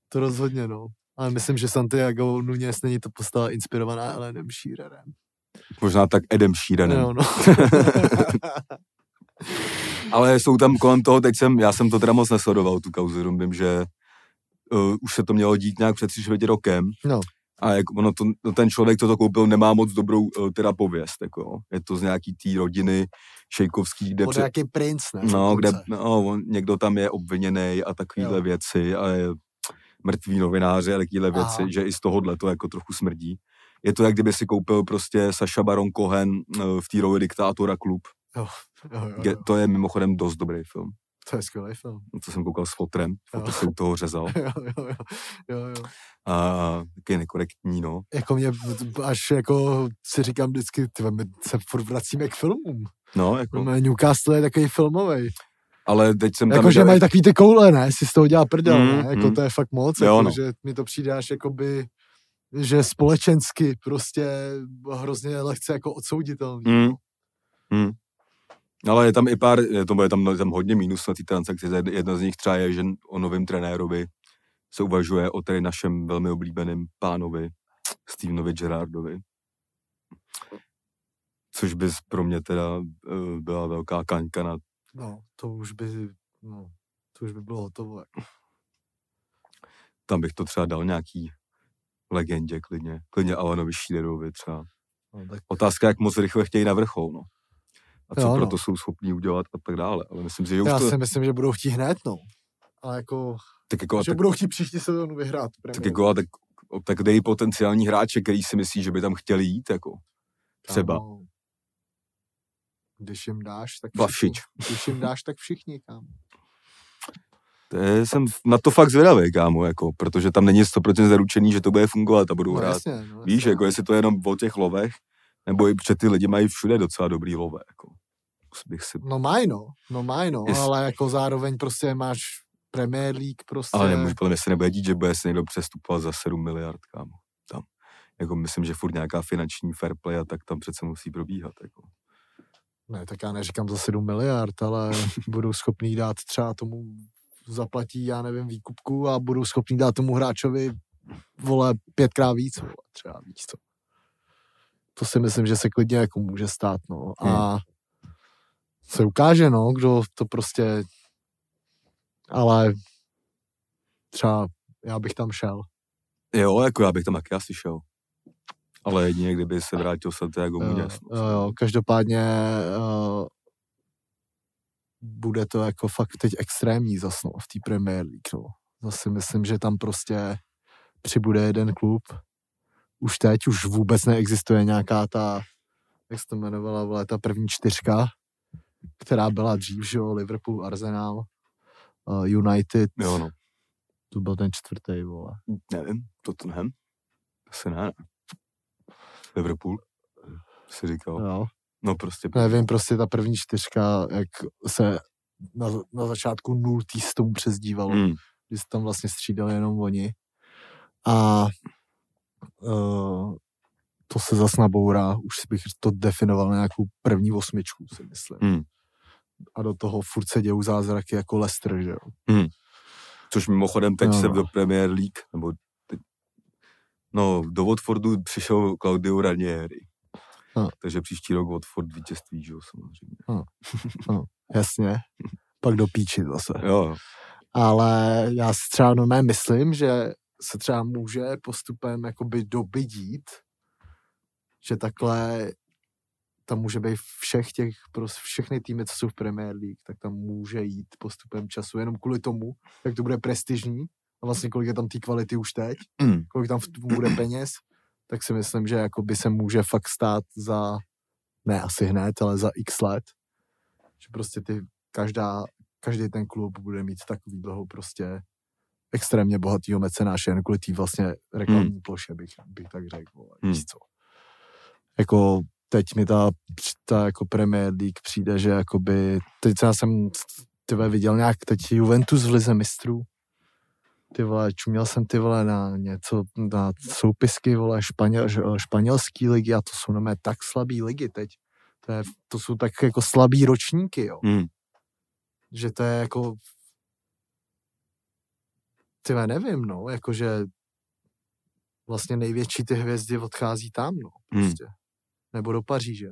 S2: To rozhodně, no. Ale myslím, že Santiago Nunez není to postava inspirovaná Elenem Shearerem.
S1: Možná tak Edem Sheeranem.
S2: Jo, no.
S1: Ale jsou tam kolem toho, teď jsem, já jsem to teda moc nesledoval, tu kauzu, vím, že uh, už se to mělo dít nějak před tři čtvrtě rokem.
S2: No.
S1: A jak ono to, no ten člověk, co to koupil, nemá moc dobrou uh, teda pověst. Jako, jo. je to z nějaký té rodiny šejkovský, kde,
S2: Od
S1: před,
S2: nějaký princ, ne?
S1: no, kde no, on, někdo tam je obviněný a takovéhle
S2: Jo.
S1: věci a je mrtví novináři a takovéhle
S2: Aha.
S1: věci, že i z tohohle to jako trochu smrdí. Je to, jak kdyby si koupil prostě Saša Baron Cohen uh, v té roli diktátora klub.
S2: Jo, jo,
S1: Je,
S2: jo.
S1: to je mimochodem dost dobrý film.
S2: To je skvělý film.
S1: To jsem koukal s fotrem, fotr se u toho řezal.
S2: Jo, jo, jo, jo, jo.
S1: A taky nekorektní, no.
S2: Jako mě, až jako si říkám vždycky, tyhle, my se furt vracíme k filmům.
S1: No, jako,
S2: No. Newcastle je takový filmový.
S1: ale teď jsem tam
S2: Jako, že
S1: viděl-
S2: mají takový ty koule, ne? Si z toho dělá prdel,
S1: Mm,
S2: ne? Jako
S1: mm.
S2: to je fakt moc.
S1: Jo,
S2: jako,
S1: no.
S2: Že mi to přijde až jakoby, že společensky prostě hrozně lehce jako odsouditelný.
S1: Mm. Mm. Ale je tam i pár, je to je tam, je tam hodně mínus na té transakci. Jed- Jedna z nich třeba je, že o novém trenérovi se uvažuje o tady našem velmi oblíbeném pánovi Stevenovi Gerardovi. Což by pro mě teda eh, byla velká kaňka na
S2: No, to už by, no, to už by bylo hotovo.
S1: tam bych to třeba dal nějaký legendě klidně. Klidně Alanovi Šílerovi třeba.
S2: No, tak,
S1: Otázka, jak moc rychle chtějí na vrchol, no. A co
S2: Jo, no.
S1: proto jsou schopní udělat a tak dále. Ale myslím si, že už
S2: já
S1: to,
S2: si myslím, že budou chtít hned, no. Ale jako,
S1: tak jako,
S2: že
S1: tak,
S2: budou chtít příští sezónu vyhrát.
S1: tak
S2: Premier
S1: jako, a tak, tak dej potenciální hráče, který si myslí, že by tam chtěli jít, jako. Třeba.
S2: Kámo, Když jim dáš, tak všichni. Když jim dáš, tak všichni, kámo.
S1: To je, jsem na to fakt zvědavý, kámo, jako, protože tam není 100% zaručený, že to bude fungovat a budou
S2: No,
S1: hrát.
S2: jasně, no,
S1: Víš,
S2: jasně.
S1: jako jestli to je jenom o těch lovech, nebo i protože ty lidi mají všude docela dobrý love, jako. Bych si,
S2: No mají, no. No mají, no.
S1: Jest-
S2: Ale jako zároveň prostě máš Premier League prostě.
S1: ale nemůžu, podle mě se nebude dít, že bude se někdo přestupovat za 7 miliard, kámo. Tam. Jako myslím, že furt nějaká finanční fair play a tak tam přece musí probíhat, jako.
S2: Ne, tak já neříkám za 7 miliard, ale budou schopný dát třeba tomu zaplatí, já nevím, výkupku a budou schopní dát tomu hráčovi, vole, pětkrát víc, vole, třeba víc co. To si myslím, že se klidně jako může stát, no. A se ukáže, no, kdo to prostě, ale třeba já bych tam šel.
S1: Jo, jako já bych tam taky asi šel. Ale jedině, kdyby se vrátil Santiago
S2: Jo,
S1: Muñoz. no.
S2: jo, jo, každopádně uh, bude to jako fakt teď extrémní zas no, v té Premier League. No. Zase myslím, že tam prostě přibude jeden klub. Už teď, už vůbec neexistuje nějaká ta, jak se to jmenovala, vole, ta první čtyřka, která byla dřív, že jo, Liverpool, Arsenal, uh, United,
S1: Jo, no.
S2: to byl ten čtvrtý, vole.
S1: Nevím, Tottenham? Asi ne, ne. Liverpool? Si říkal.
S2: Jo.
S1: No prostě.
S2: Nevím, prostě ta první čtyřka, jak se na, na začátku nultý s tomu přezdívalo.
S1: Mm,
S2: kdy se tam vlastně střídali jenom oni. A uh, to se zas nabourá, už bych to definoval na nějakou první osmičku, si myslím.
S1: Hmm.
S2: A do toho furt se dějou zázraky jako Leicester, že jo.
S1: což mimochodem teď
S2: Jo,
S1: se
S2: no.
S1: do Premier League, nebo teď, no, do Watfordu přišel Claudio Ranieri.
S2: No.
S1: Takže příští rok Watford vítězství, že jo, samozřejmě.
S2: Jasně. Pak do píči zase.
S1: Jo.
S2: Ale já si třeba normálně myslím, že se třeba může postupem jakoby doby dít, že takhle tam může být všech těch, prostě všechny týmy, co jsou v Premier League, tak tam může jít postupem času, jenom kvůli tomu, jak to bude prestižní a vlastně kolik je tam té kvality už teď,
S1: Mm.
S2: kolik tam v tom bude peněz, tak si myslím, že jakoby se může fakt stát za, ne asi hned, ale za x let, že prostě ty každá, každý ten klub bude mít takový dlouho prostě extrémně bohatýho mecenáše, jen kvůli té vlastně reklamní ploše, bych, bych tak řekl,
S1: Hmm.
S2: víš co. Jako teď mi ta, ta jako Premier League přijde, že jakoby, teď já jsem vole, viděl nějak teď Juventus v lize mistrů, ty vole, čuměl jsem ty vole na něco, na soupisky, vole, španěl, španělský ligy a to jsou na mé tak slabý ligy teď. To, je, to jsou tak jako slabý ročníky, jo.
S1: Mm.
S2: Že to je jako ty nevím, no, jakože vlastně největší ty hvězdy odchází tam, no,
S1: Hmm.
S2: Nebo do Paříže.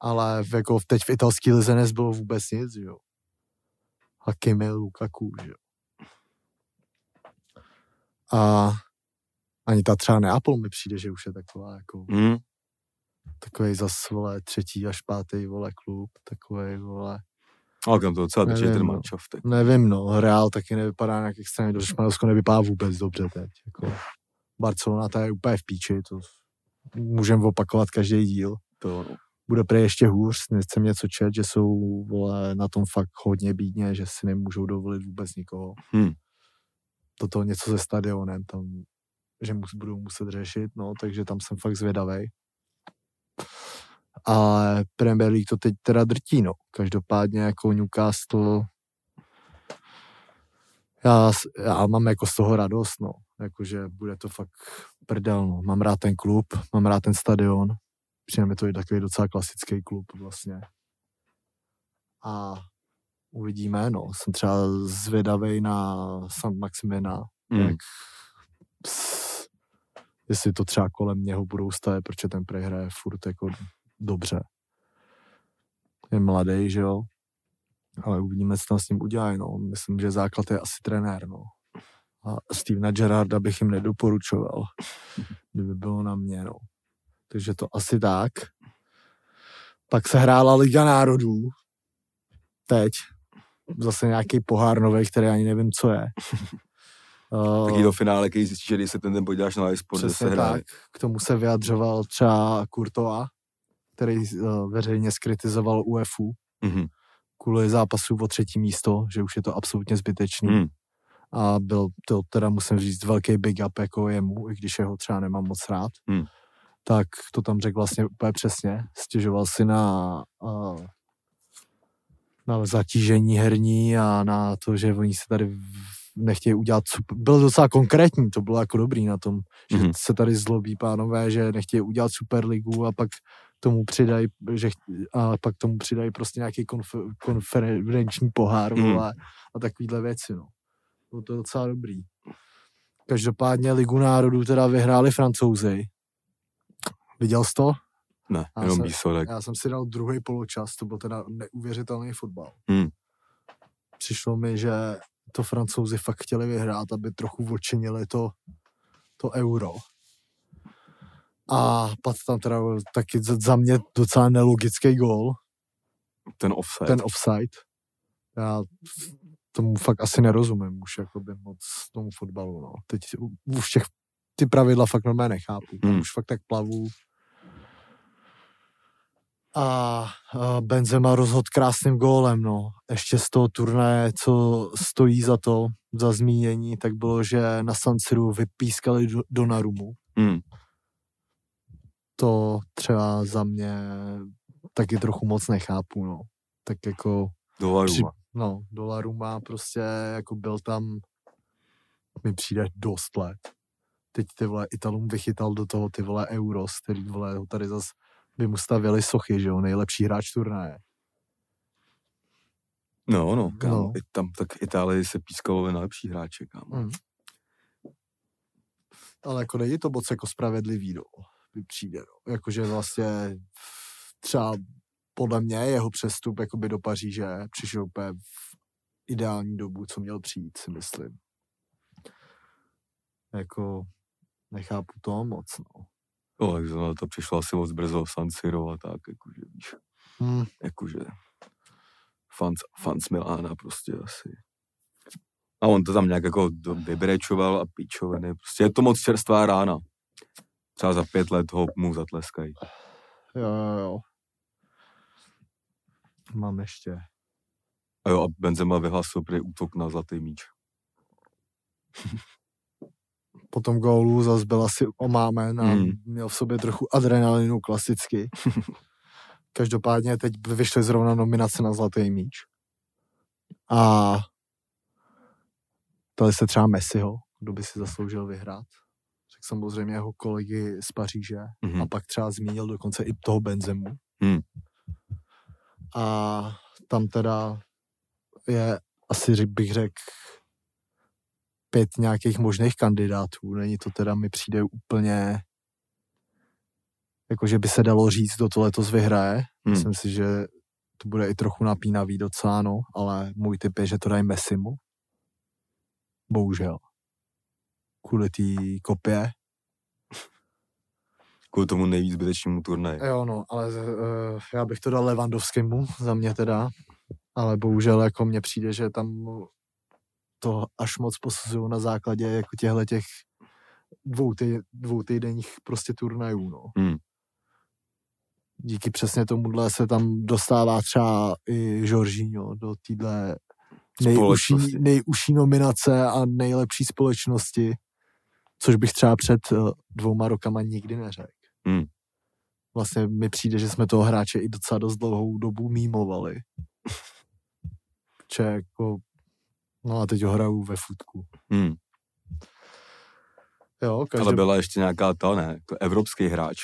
S2: Ale v, jako teď v italský lize nezbylo vůbec nic, jo. Hakimi, Lukaku, že jo. A ani ta třeba Neapol mi přijde, že už je taková jako
S1: Mm.
S2: takový zas, vole, třetí až pátý, vole, klub, takový, vole,
S1: Ale tam to docela drží
S2: Nevím,
S1: ten
S2: no.
S1: mančov teď.
S2: nevím, no, Real taky nevypadá nějak extrémně dobře, Španělsko nevypadá vůbec dobře teď, jako Barcelona ta je úplně v píči, to můžeme opakovat každý díl.
S1: To.
S2: Bude prej ještě hůř, dnes jsem něco čet, že jsou, vole, na tom fakt hodně bídně, že si nemůžou dovolit vůbec nikoho.
S1: Hmm.
S2: Toto něco se stadionem, tam, že mus, budou muset řešit, no, takže tam jsem fakt zvědavej. Ale Premier League to teď teda drtí, no. Každopádně jako Newcastle já, já mám jako z toho radost, no. Jakože bude to fakt prdel, no. Mám rád ten klub, mám rád ten stadion. Přijde mi to i takový docela klasický klub vlastně. A uvidíme, no. Jsem třeba zvědavej na St. Maximina,
S1: Mm.
S2: jak s- jestli to třeba kolem něho budou stavět, protože ten prej hraje furt jako dobře. Je mladý, že jo? Ale uvidíme, co tam s ním udělají, no. Myslím, že základ je asi trenér, no. A Stevena Gerarda bych jim nedoporučoval, kdyby bylo na mě, no. Takže to asi tak. Pak se hrála Liga národů. Teď. Zase nějaký pohár nový, který ani nevím, co je. Uh,
S1: Taky do finále, když zjistíš, že když se ten den podíváš na iSport, že se hraje.
S2: tak. K tomu se vyjadřoval třeba Kurtova, který uh, veřejně skritizoval UEFu
S1: Mhm.
S2: kvůli zápasu o třetí místo, že už je to absolutně zbytečný.
S1: Mm.
S2: A byl to teda, musím říct, velký big up jako jemu, i když jeho třeba nemám moc rád.
S1: Hmm.
S2: Tak to tam řekl vlastně úplně přesně. Stěžoval si na, na zatížení herní a na to, že oni se tady nechtějí udělat super. Byl docela konkrétní, to bylo jako dobrý na tom, že
S1: Mhm.
S2: se tady zlobí pánové, že nechtějí udělat Superligu a pak tomu přidají, že a pak tomu přidají prostě nějaký konf- konferenční pohár
S1: Mhm.
S2: vole, a takovýhle věci, no. Bylo to docela dobrý. Každopádně Ligu národů teda vyhráli francouzi. Viděl jsi to?
S1: Ne,
S2: Já
S1: jenom
S2: jsem-
S1: výsledek.
S2: Já jsem si dal druhý poločas, to byl teda neuvěřitelný fotbal.
S1: Hmm.
S2: Přišlo mi, že to francouzi fakt chtěli vyhrát, aby trochu odčinili to, to euro. A pak tam teda taky za- mě docela nelogický gól,
S1: Ten offset.
S2: ten offside. Já tomu fakt asi nerozumím už jakoby moc tomu fotbalu, no. Teď už těch, ty pravidla fakt normálně nechápu.
S1: Hmm.
S2: už fakt tak plavu. A, a Benzema rozhod krásným gólem, no. Ještě z toho turnaje, co stojí za to, za zmínění, tak bylo, že na San Siru vypískali do, do Narumu.
S1: Hmm.
S2: To třeba za mě taky trochu moc nechápu, no. Tak jako. Při- no, dolarů má prostě, jako byl tam, mi přijde dost let. Teď ty vole Italům vychytal do toho ty vole Euros, který vole ho tady zas by mu stavili sochy, že jo, nejlepší hráč turnaje.
S1: No, no, kámo.
S2: No.
S1: I tam tak Itálii se pískalo na lepší hráče, kámo.
S2: Mm. Ale jako není to moc jako spravedlivý, no, mi přijde, no. Jakože vlastně třeba podle mě jeho přestup jakoby do Paříže přišel úplně v ideální dobu, co měl přijít, si myslím. Jako nechápu to moc, no.
S1: Takže na to přišlo asi moc brzo San Siro a tak, jakože víš,
S2: Hmm.
S1: jakože fans, fans Milána prostě asi. A on to tam nějak jako vybrečoval a píčoviny. Prostě je to moc čerstvá rána. Třeba za pět let ho mu zatleskají.
S2: Jo, jo, jo. Mám ještě.
S1: A jo, a Benzema vyhlasil prý útok na zlatý míč.
S2: Po tom gólu zase byl asi omámen a
S1: Hmm.
S2: měl v sobě trochu adrenalinu klasicky. Každopádně teď vyšly zrovna nominace na Zlatý míč. A ptali se třeba Messiho, kdo by si zasloužil vyhrát. Tak samozřejmě jeho kolegy z Paříže.
S1: Mhm.
S2: A pak třeba zmínil dokonce i toho Benzemu.
S1: Hmm.
S2: A tam teda je asi bych řekl pět nějakých možných kandidátů. Není to teda, mi přijde úplně jako, že by se dalo říct, kdo to letos vyhraje.
S1: Hmm.
S2: Myslím si, že to bude i trochu napínavý docela, no, ale můj typ je, že to dají Messimu. Bohužel. Kvůli té kopě.
S1: Kvůli tomu nejvíc zbytečnému turnaji.
S2: Jo, no, ale uh, já bych to dal Levandovskému, za mě teda. Ale bohužel jako mně přijde, že tam to až moc posuzují na základě jako těchto těch dvou, ty, dvou týdenních prostě turnajů, no.
S1: Hmm.
S2: Díky přesně tomuhle se tam dostává třeba i Jorginho do téhle nejužší, nejužší nominace a nejlepší společnosti, což bych třeba před eh, dvouma rokama nikdy neřekl.
S1: Hmm.
S2: Vlastně mi přijde, že jsme toho hráče i docela dost dlouhou dobu mýmovali. Če jako, no a teď ho hraju ve futku.
S1: Hmm.
S2: Jo, každý...
S1: Ale byla ještě nějaká ta, ne, jako evropský hráč.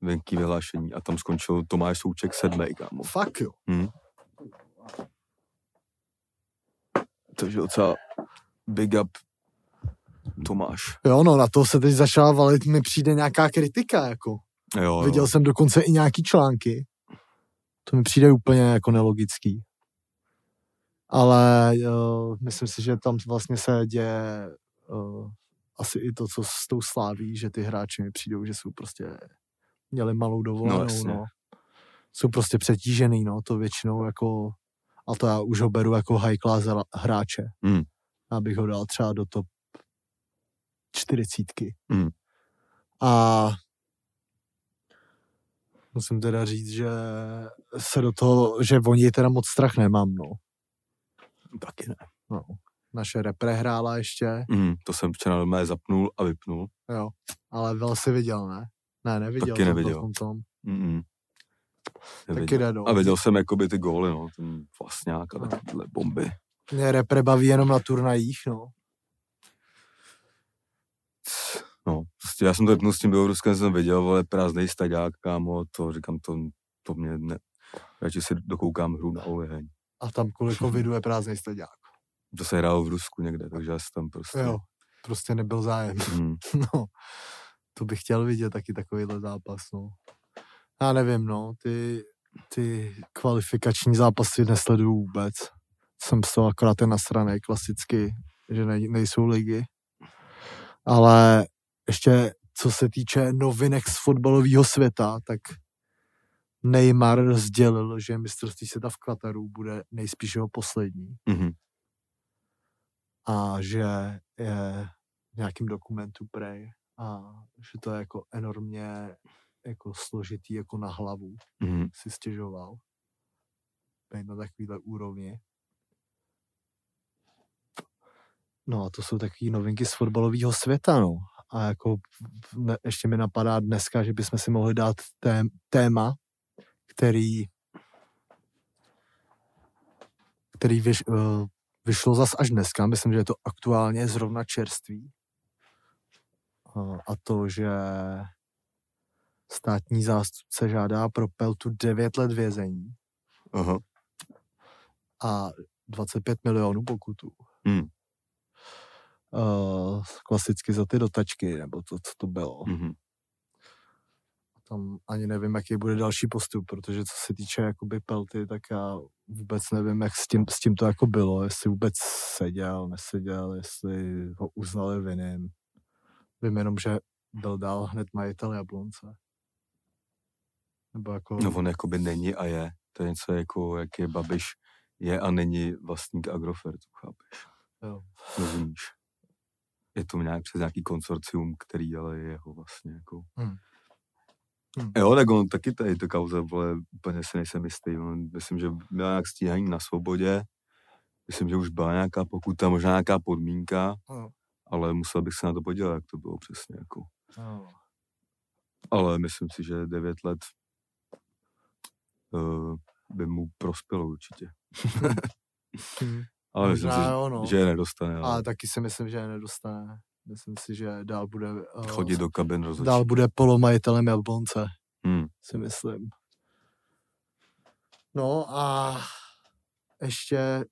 S1: Venký vyhlášení a tam skončil Tomáš Souček sedmý, kámo.
S2: Fakt jo.
S1: Hmm. Takže docela big up Tomáš.
S2: Jo, no na to se teď začala valit, mi přijde nějaká kritika, jako.
S1: Jo, jo.
S2: Viděl jsem dokonce i nějaký články. To mi přijde úplně jako nelogický. Ale uh, myslím si, že tam vlastně se děje uh, asi i to, co s tou sláví, že ty hráči mi přijdou, že jsou prostě měli malou dovolenou,
S1: jasně.
S2: no. Jsou prostě přetížený, no, to většinou jako, a to já už ho beru jako high class hráče.
S1: Hmm.
S2: Já bych ho dal třeba do top čtyřicítky.
S1: Hmm.
S2: A musím teda říct, že se do toho, že oni teda moc strach nemám, no.
S1: Taky ne.
S2: Naše repre hrála ještě,
S1: Mm, to jsem včera normálně zapnul a vypnul.
S2: jo, ale Vel si viděl, ne? Ne, neviděl.
S1: Taky
S2: jsem
S1: neviděl.
S2: To v tom, tom.
S1: Mm-mm.
S2: Taky
S1: Neviděl.
S2: jde, no.
S1: A viděl jsem jakoby ty góly, no, ten Vlastňák a
S2: No.
S1: takovéhle bomby.
S2: Mě repre baví jenom na turnajích, no.
S1: No, prostě já jsem to vypnul s tím Běloruskem, jsem viděl, ale prázdnej staďák, kámo, to říkám, to, to mě ne, radši si dokoukám hru na oheň.
S2: A tam kvůli covidu je prázdný staďák.
S1: To se hrálo v Rusku někde, takže já jsem tam prostě...
S2: Jo, prostě nebyl zájem.
S1: Mm,
S2: No, to bych chtěl vidět taky takovýhle zápas, no. Já nevím, no, ty, ty kvalifikační zápasy nesleduju vůbec. jsem z toho akorát ten nasranej klasicky, že ne, nejsou ligy. Ale ještě co se týče novinek z fotbalového světa, tak Neymar sdělil, že mistrovství světa v Kataru bude nejspíš jeho poslední
S1: Mhm.
S2: a že je v nějakým dokumentu prej a že to je jako enormně jako složitý jako na hlavu
S1: Mhm.
S2: si stěžoval být na takovýhle úrovni. No a to jsou takové novinky z fotbalového světa, no. A jako ne, ještě mi napadá dneska, že bychom si mohli dát tém, téma, který který vyš, uh, vyšlo zas až dneska. Myslím, že je to aktuálně zrovna čerstvý. Uh, a to, že státní zástupce žádá pro Peltu 9 let vězení
S1: Aha.
S2: a 25 milionů pokutu.
S1: Hmm.
S2: Uh, klasicky za ty dotačky, nebo to, co to bylo.
S1: Mhm.
S2: Tam ani nevím, jaký bude další postup, protože co se týče jakoby Pelty, tak já vůbec nevím, jak s tím, s tím to jako bylo, jestli vůbec seděl, neseděl, jestli ho uznali vinným. Vím jenom, že byl dál hned majitel Jablonce. Nebo jako...
S1: No on jakoby není a je. To je něco jako, jak je Babiš je a není vlastník Agrofertu, chápeš?
S2: jo.
S1: Rozumíš? Je to nějak přes nějaký konsorcium, který ale je jeho vlastně jako...
S2: Hmm. Hmm.
S1: Jo, tak on taky tady to kauze, vole, úplně si nejsem jistý. On, myslím, že měl nějak stíhání na svobodě, myslím, že už byla nějaká pokuta, možná nějaká podmínka,
S2: Jo.
S1: ale musel bych se na to podívat, jak to bylo přesně. Jako.
S2: Jo.
S1: Ale myslím si, že 9 let uh, by mu prospělo určitě.
S2: Hm.
S1: Ale myslím
S2: Možná
S1: si,
S2: jo, no.
S1: že je nedostane. Ale
S2: Ale taky si myslím, že je nedostane. Myslím si, že dál bude... Uh,
S1: chodit do kabin rozhodčí.
S2: Dál bude polomajitelem Jablonce,
S1: Hmm.
S2: si myslím. No a ještě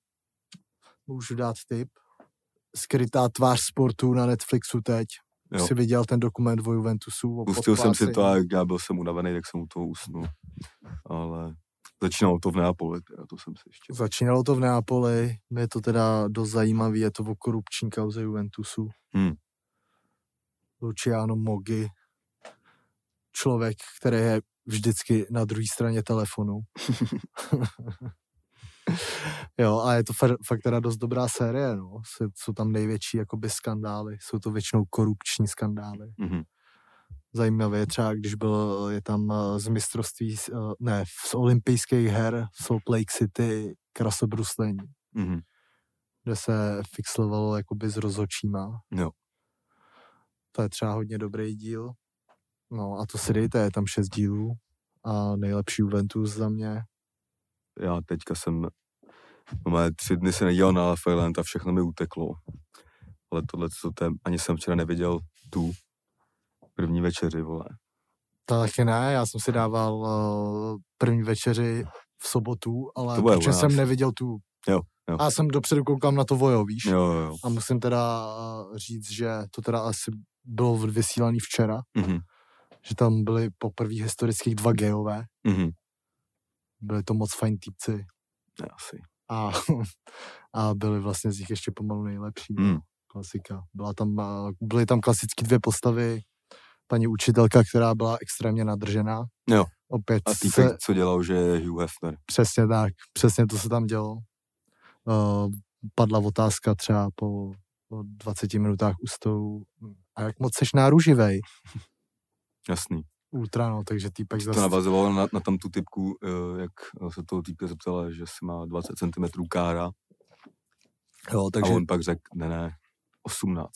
S2: můžu dát tip. Skrytá tvář sportu na Netflixu teď.
S1: Jo.
S2: Jsi viděl ten dokument o Juventusu? O
S1: Pustil jsem si to a já byl jsem unavený, tak jsem u toho usnul. Ale začínalo to v Neapoli, teda, to jsem si ještě...
S2: Začínalo to v Neapoli, je to teda dost zajímavý, je to o korupční kauze Juventusu.
S1: Hmm.
S2: Luciano Mogi, člověk, který je vždycky na druhé straně telefonu. jo, a je to fa- fakt teda dost dobrá série, no. Jsou, tam největší jakoby skandály, jsou to většinou korupční skandály.
S1: Mhm.
S2: Zajímavé je třeba, když byl, je tam eh, z mistrovství, eh, ne, z olympijských her v Salt Lake City krasobruslení,
S1: Mhm.
S2: kde se fixlovalo jakoby s rozhočíma.
S1: Jo.
S2: To je třeba hodně dobrý díl. No a to si dejte, je tam šest dílů a nejlepší Juventus za mě.
S1: Já teďka jsem... Máme tři dny se nedělal na Love Island a všechno mi uteklo. Ale tohle, co to je, ani jsem včera neviděl tu první večeři, vole.
S2: To taky ne, já jsem si dával uh, první večeři v sobotu, ale protože jsem neviděl tu.
S1: Jo, jo.
S2: A já jsem dopředu koukám na to vojo, víš?
S1: Jo, jo.
S2: A musím teda uh, říct, že to teda asi bylo vysílaný včera,
S1: Mhm.
S2: že tam byly poprvé historických dva gejové.
S1: Mhm.
S2: Byli to moc fajn týpci.
S1: Asi.
S2: A, a byli vlastně z nich ještě pomalu nejlepší.
S1: Mm.
S2: Klasika. Byla tam, uh, byly tam klasicky dvě postavy. Paní učitelka, která byla extrémně nadržená.
S1: Jo.
S2: Opět
S1: A
S2: se,
S1: týpek, co dělal, že je Hugh Hefner.
S2: přesně tak, přesně to se tam dělo. Uh, padla otázka třeba po, po 20 minutách ústou. A jak moc seš náruživej?
S1: Jasný.
S2: Ultra, no, takže týpek
S1: To
S2: zase...
S1: navazovalo na, na tam tu typku, eh, jak se toho týpka zeptala, že si má 20 cm kára.
S2: Jo,
S1: takže A on pak řekl, ne, ne, 18.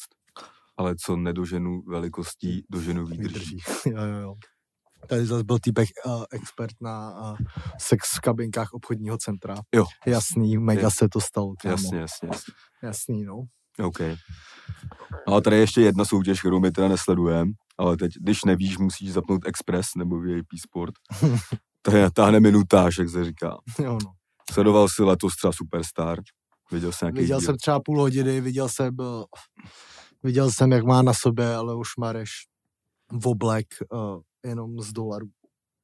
S1: Ale co nedoženu velikostí, doženu výdrží.
S2: jo, jo, jo. Tady zase byl týpek uh, expert na uh, sex v kabinkách obchodního centra.
S1: Jo.
S2: Jasný, mega
S1: Jo.
S2: se to stalo. Kámo.
S1: Jasně, jasně, jasně.
S2: Jasný, no.
S1: OK. No a tady je ještě jedna soutěž, kterou my teda nesledujeme, ale teď, když nevíš, musíš zapnout Express nebo VIP Sport. to je táhne minutáž, jak se říká.
S2: jo, no.
S1: Sledoval si letos třeba Superstar. Viděl jsi nějaký
S2: Viděl
S1: díl?
S2: jsem třeba půl hodiny, viděl jsem, uh, viděl jsem, jak má na sobě Leoš Mareš v oblek uh, jenom z dolarů.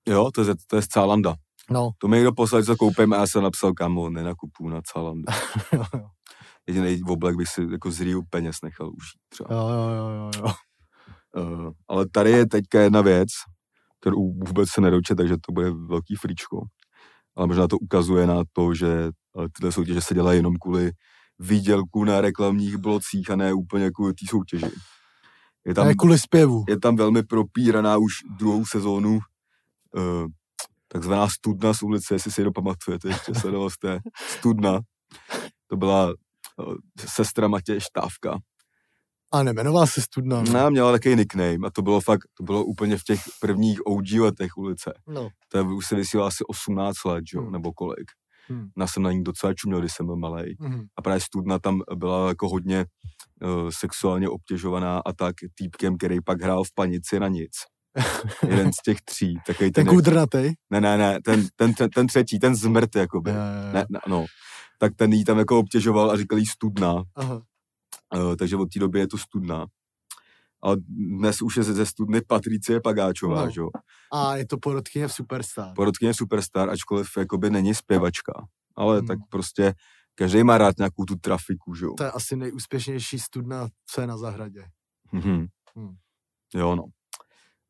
S1: Jo, to je, to je z Cálanda.
S2: No,
S1: To mi někdo poslal, co koupím a já jsem napsal, kamo, nenakupu na
S2: jo, jo,
S1: Jediný oblek bych si jako z Riu peněz nechal užít třeba.
S2: jo, jo, jo, jo, jo.
S1: Uh, ale tady je teďka jedna věc, kterou vůbec se nedoče, takže to bude velký fričko. Ale možná to ukazuje na to, že eh, tyhle soutěže se dělají jenom kvůli výdělku na reklamních blocích a ne úplně kvůli té soutěži. Je tam,
S2: Ne kvůli zpěvu.
S1: je tam velmi propíraná už druhou sezónu uh, takzvaná studna z ulice, jestli si to pamatujete, ještě sledoval jste studna. To byla uh, sestra Matěje Štávka.
S2: A nemenoval se Studna. no.
S1: No, měla takový nickname a to bylo fakt, to bylo úplně v těch prvních OG letech ulice.
S2: No.
S1: To je, už se vysílá asi 18 let, jo,
S2: Hmm.
S1: nebo kolik.
S2: Hmm.
S1: Já jsem na ní docela čuměl, když jsem byl malý.
S2: Mhm.
S1: A právě studna tam byla jako hodně uh, sexuálně obtěžovaná a tak týpkem, který pak hrál v panici na nic. Jeden z těch tří, takový ten,
S2: Ten kudrnatej.
S1: ne, ne, ne, ten, ten, ten, ten třetí, ten zmrt, jakoby.
S2: Jo.
S1: Ne, ne, no. Tak ten jí tam jako obtěžoval a říkal jí studna,
S2: Aha.
S1: uh, takže od té doby je to studna. Ale dnes už je ze studny Patricie Pagáčová,
S2: No.
S1: že jo.
S2: A je to porodkyně v Superstar.
S1: Porodkyně superstar, ačkoliv jakoby není zpěvačka. Ale
S2: Hmm.
S1: tak prostě každý má rád nějakou tu trafiku, že jo.
S2: To je asi nejúspěšnější studna, co je na zahradě.
S1: Mhm.
S2: Hmm.
S1: Jo, no.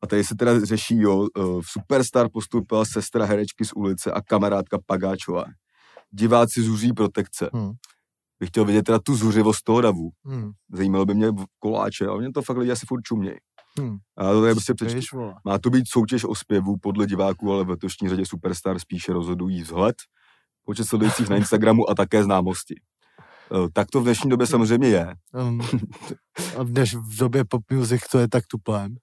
S1: A tady se teda řeší, jo, eh, v Superstar postoupila sestra herečky z ulice a kamarádka Pagáčová. Diváci zuří protekce.
S2: Hmm.
S1: Bych chtěl vidět teda tu zuřivost toho davu.
S2: Hmm.
S1: Zajímalo by mě koláče, ale mě to fakt lidi asi furt čumějí.
S2: Hmm.
S1: A to je prostě
S2: vole.
S1: Má to být soutěž o zpěvu podle diváků, ale v letošní řadě Superstar spíše rozhodují vzhled, počet sledujících na Instagramu a také známosti. Eh, Tak to v dnešní době samozřejmě je.
S2: Um, a dneš v době pop music to je tak tuplém.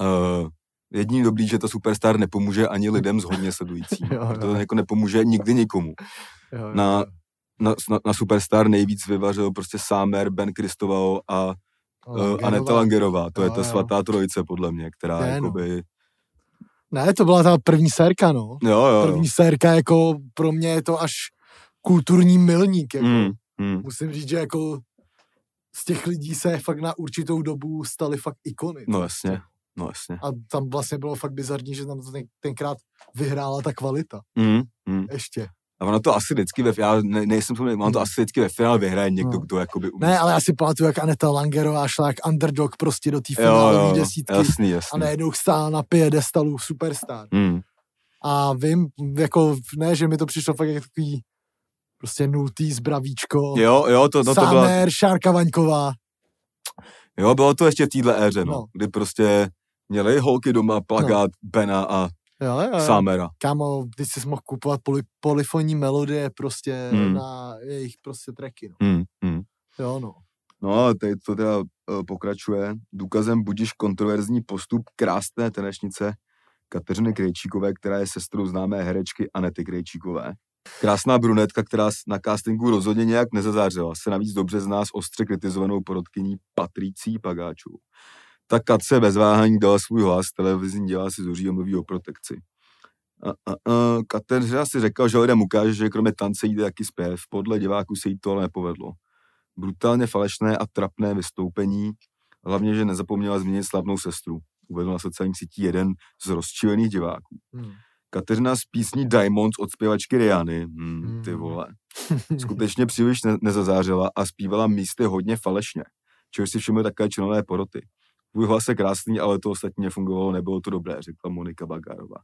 S1: Uh, jediný dobrý, že to Superstar nepomůže ani lidem z hodně sledujících.
S2: Jo, jo.
S1: Protože to jako nepomůže nikdy nikomu.
S2: Jo, jo,
S1: Na-. Na, na, na Superstar nejvíc vyvařil prostě Sámer, Ben Kristoval a uh,
S2: Langerová.
S1: Aneta Langerová. To je
S2: Jo,
S1: ta
S2: jo.
S1: svatá trojice, podle mě, která
S2: Je, no.
S1: jakoby...
S2: Ne, to byla ta první sérka, no.
S1: Jo, jo.
S2: První sérka, jako pro mě je to až kulturní milník. Jako.
S1: Mm, mm.
S2: Musím říct, že jako z těch lidí se fakt na určitou dobu staly fakt ikony.
S1: No jasně, no jasně.
S2: A tam vlastně bylo fakt bizarní, že tam ten, tenkrát vyhrála ta kvalita.
S1: Mm, mm.
S2: Ještě.
S1: A ono to asi vždycky ve já ne, nejsem to, mám to
S2: Hmm.
S1: asi vždycky ve finále vyhraje někdo,
S2: No.
S1: kdo jakoby umí.
S2: Ne, ale já si pamatuju, jak Aneta Langerová šla jak underdog prostě do té finálové desítky
S1: jasný,
S2: a
S1: jasný.
S2: najednou stála na piedestalu Superstar.
S1: Mm.
S2: A vím, jako ne, že mi to přišlo fakt jako takový prostě nultý zbravíčko.
S1: Jo, jo, to, no, to byla,
S2: Šárka Vaňková.
S1: jo, bylo to ještě v téhle éře, no,
S2: No.
S1: kdy prostě měli holky doma plagát Bena a
S2: Jo, jo, jo.
S1: Sámera.
S2: Kámo, když jsi mohl kupovat poly, polyfonní melodie prostě
S1: Hmm.
S2: na jejich prostě tracky, no.
S1: Mm, mm.
S2: Jo, no.
S1: No a teď to teda uh, pokračuje. Důkazem budíš kontroverzní postup krásné tanečnice Kateřiny Krejčíkové, která je sestrou známé herečky Anety Krejčíkové. Krásná brunetka, která na castingu rozhodně nějak nezazářila, se navíc dobře zná s ostře kritizovanou porodkyní Patricí Pagáčů. Ta Kat se bez váhání dala svůj hlas, televizní dělá si zuří a mluví o protekci. A, a, a, Kateřina si řekla, že lidem ukáže, že kromě tance jde taky zpěv. Podle diváků se jí to ale nepovedlo brutálně falešné a trapné vystoupení, hlavně, že nezapomněla změnit slavnou sestru. Uvedl na sociálních sítí jeden z rozčilených diváků.
S2: Hmm.
S1: Kateřina z písní Diamonds od zpěvačky Riany, hmm, ty
S2: Hmm.
S1: vole, skutečně příliš ne- nezazářila a zpívala místy hodně falešně, čehož si všimli také členové poroty. Tvůj hlas je krásný, ale to ostatní nefungovalo, nebylo to dobré, řekla Monika Bagárová.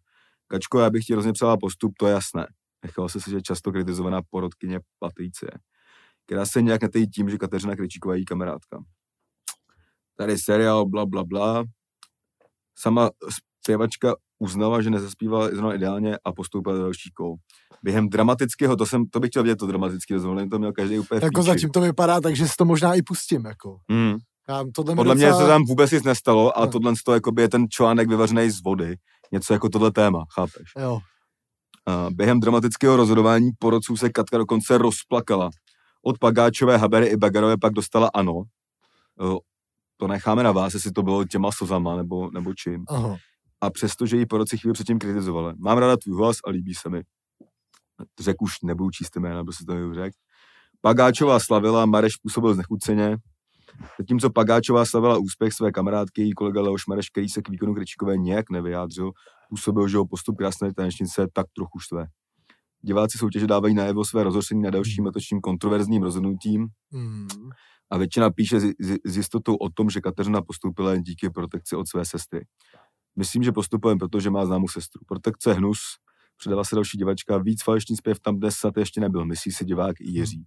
S1: Kačko, já bych ti hrozně přála postup, to je jasné. Nechala se že často kritizovaná porodkyně Patricie, která se nějak netejí tím, že Kateřina Krejčíková je její kamarádka. Tady seriál, bla, bla, bla. Sama zpěvačka uznala, že nezaspívala zrovna ideálně a postoupila do další kol. Během dramatického, to, jsem, to bych chtěl vidět, to dramatické rozhodnutí, to měl každý úplně
S2: Jako zatím to vypadá tak, že si to možná i pustím, jako.
S1: Hmm.
S2: Já, tohle
S1: Podle mě
S2: docela...
S1: se tam vůbec nic nestalo a
S2: No.
S1: tohle to jakoby je ten článek vyvařený z vody. Něco jako tohle téma, chápeš?
S2: Jo.
S1: A během dramatického rozhodování porodců se Katka dokonce rozplakala. Od Pagáčové, Habery i Bagarové pak dostala ano. To necháme na vás, jestli to bylo těma slzama nebo, nebo čím.
S2: Aha.
S1: A přesto, že jí porodci chvíli předtím kritizovali. Mám ráda tvůj hlas a líbí se mi. Řek už nebudu číst jména, prostě to řekl. Pagáčová slavila, Mareš působil znechuceně. Zatímco Pagáčová slavila úspěch své kamarádky, její kolega Leoš Mareš, který se k výkonu Krečíkové nějak nevyjádřil, působil, že ho postup krásné tanečnice tak trochu štve. Diváci soutěže dávají najevo své rozhoření na dalším letošním kontroverzním rozhodnutím
S2: Hmm.
S1: a většina píše s, jistotou o tom, že Kateřina postoupila jen díky protekci od své sestry. Myslím, že postupuje jen proto, že má známou sestru. Protekce hnus, přidala se další divačka, víc falešný zpěv tam dnes snad ještě nebyl, myslí si divák i Jiří.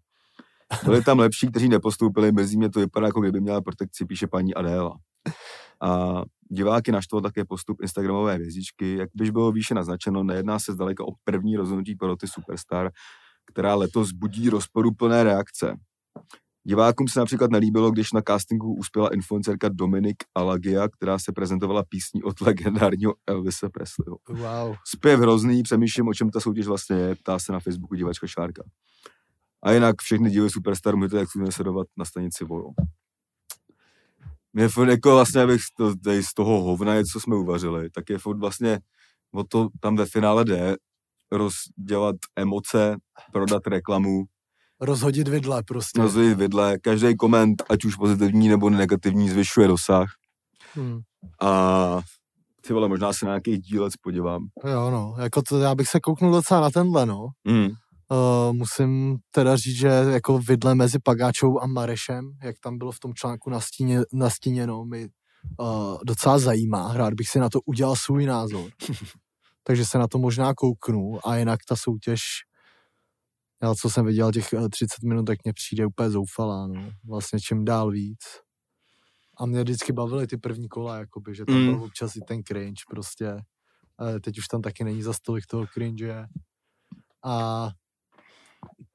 S1: Byli tam lepší, kteří nepostoupili, mezi mě to vypadá, jako kdyby měla protekci, píše paní Adéla. A diváky naštval také postup Instagramové hvězdičky. Jak byž bylo výše naznačeno, nejedná se zdaleka o první rozhodnutí poroty Superstar, která letos budí rozporuplné reakce. Divákům se například nelíbilo, když na castingu uspěla influencerka Dominik Alagia, která se prezentovala písní od legendárního Elvise Presleyho.
S2: Wow.
S1: Zpěv hrozný, přemýšlím, o čem ta soutěž vlastně je, ptá se na Facebooku divačka Šárka. A jinak všechny díly Superstar můžete jak sledovat na stanici Vojo. Mě furt jako vlastně, abych z, to, tady z toho hovna, co jsme uvařili, tak je furt vlastně o to tam ve finále jde, rozdělat emoce, prodat reklamu,
S2: Rozhodit vidle prostě.
S1: rozdělit vidle, každý koment, ať už pozitivní nebo negativní, zvyšuje dosah.
S2: Hmm.
S1: A ty vole, možná se na nějaký dílec podívám.
S2: Jo, no, jako to, já bych se kouknul docela na tenhle, no.
S1: Mm.
S2: Uh, musím teda říct, že jako vidle mezi Pagáčou a Marešem, jak tam bylo v tom článku nastíně, nastíněno, mi uh, docela zajímá. Rád bych si na to udělal svůj názor. Takže se na to možná kouknu a jinak ta soutěž, já co jsem viděl těch eh, 30 minut, tak mě přijde úplně zoufalá, no. Vlastně čím dál víc. A mě vždycky bavily ty první kola, jakoby, že tam
S1: Mm.
S2: byl občas i ten cringe prostě. Ale teď už tam taky není za stolik toho cringe. A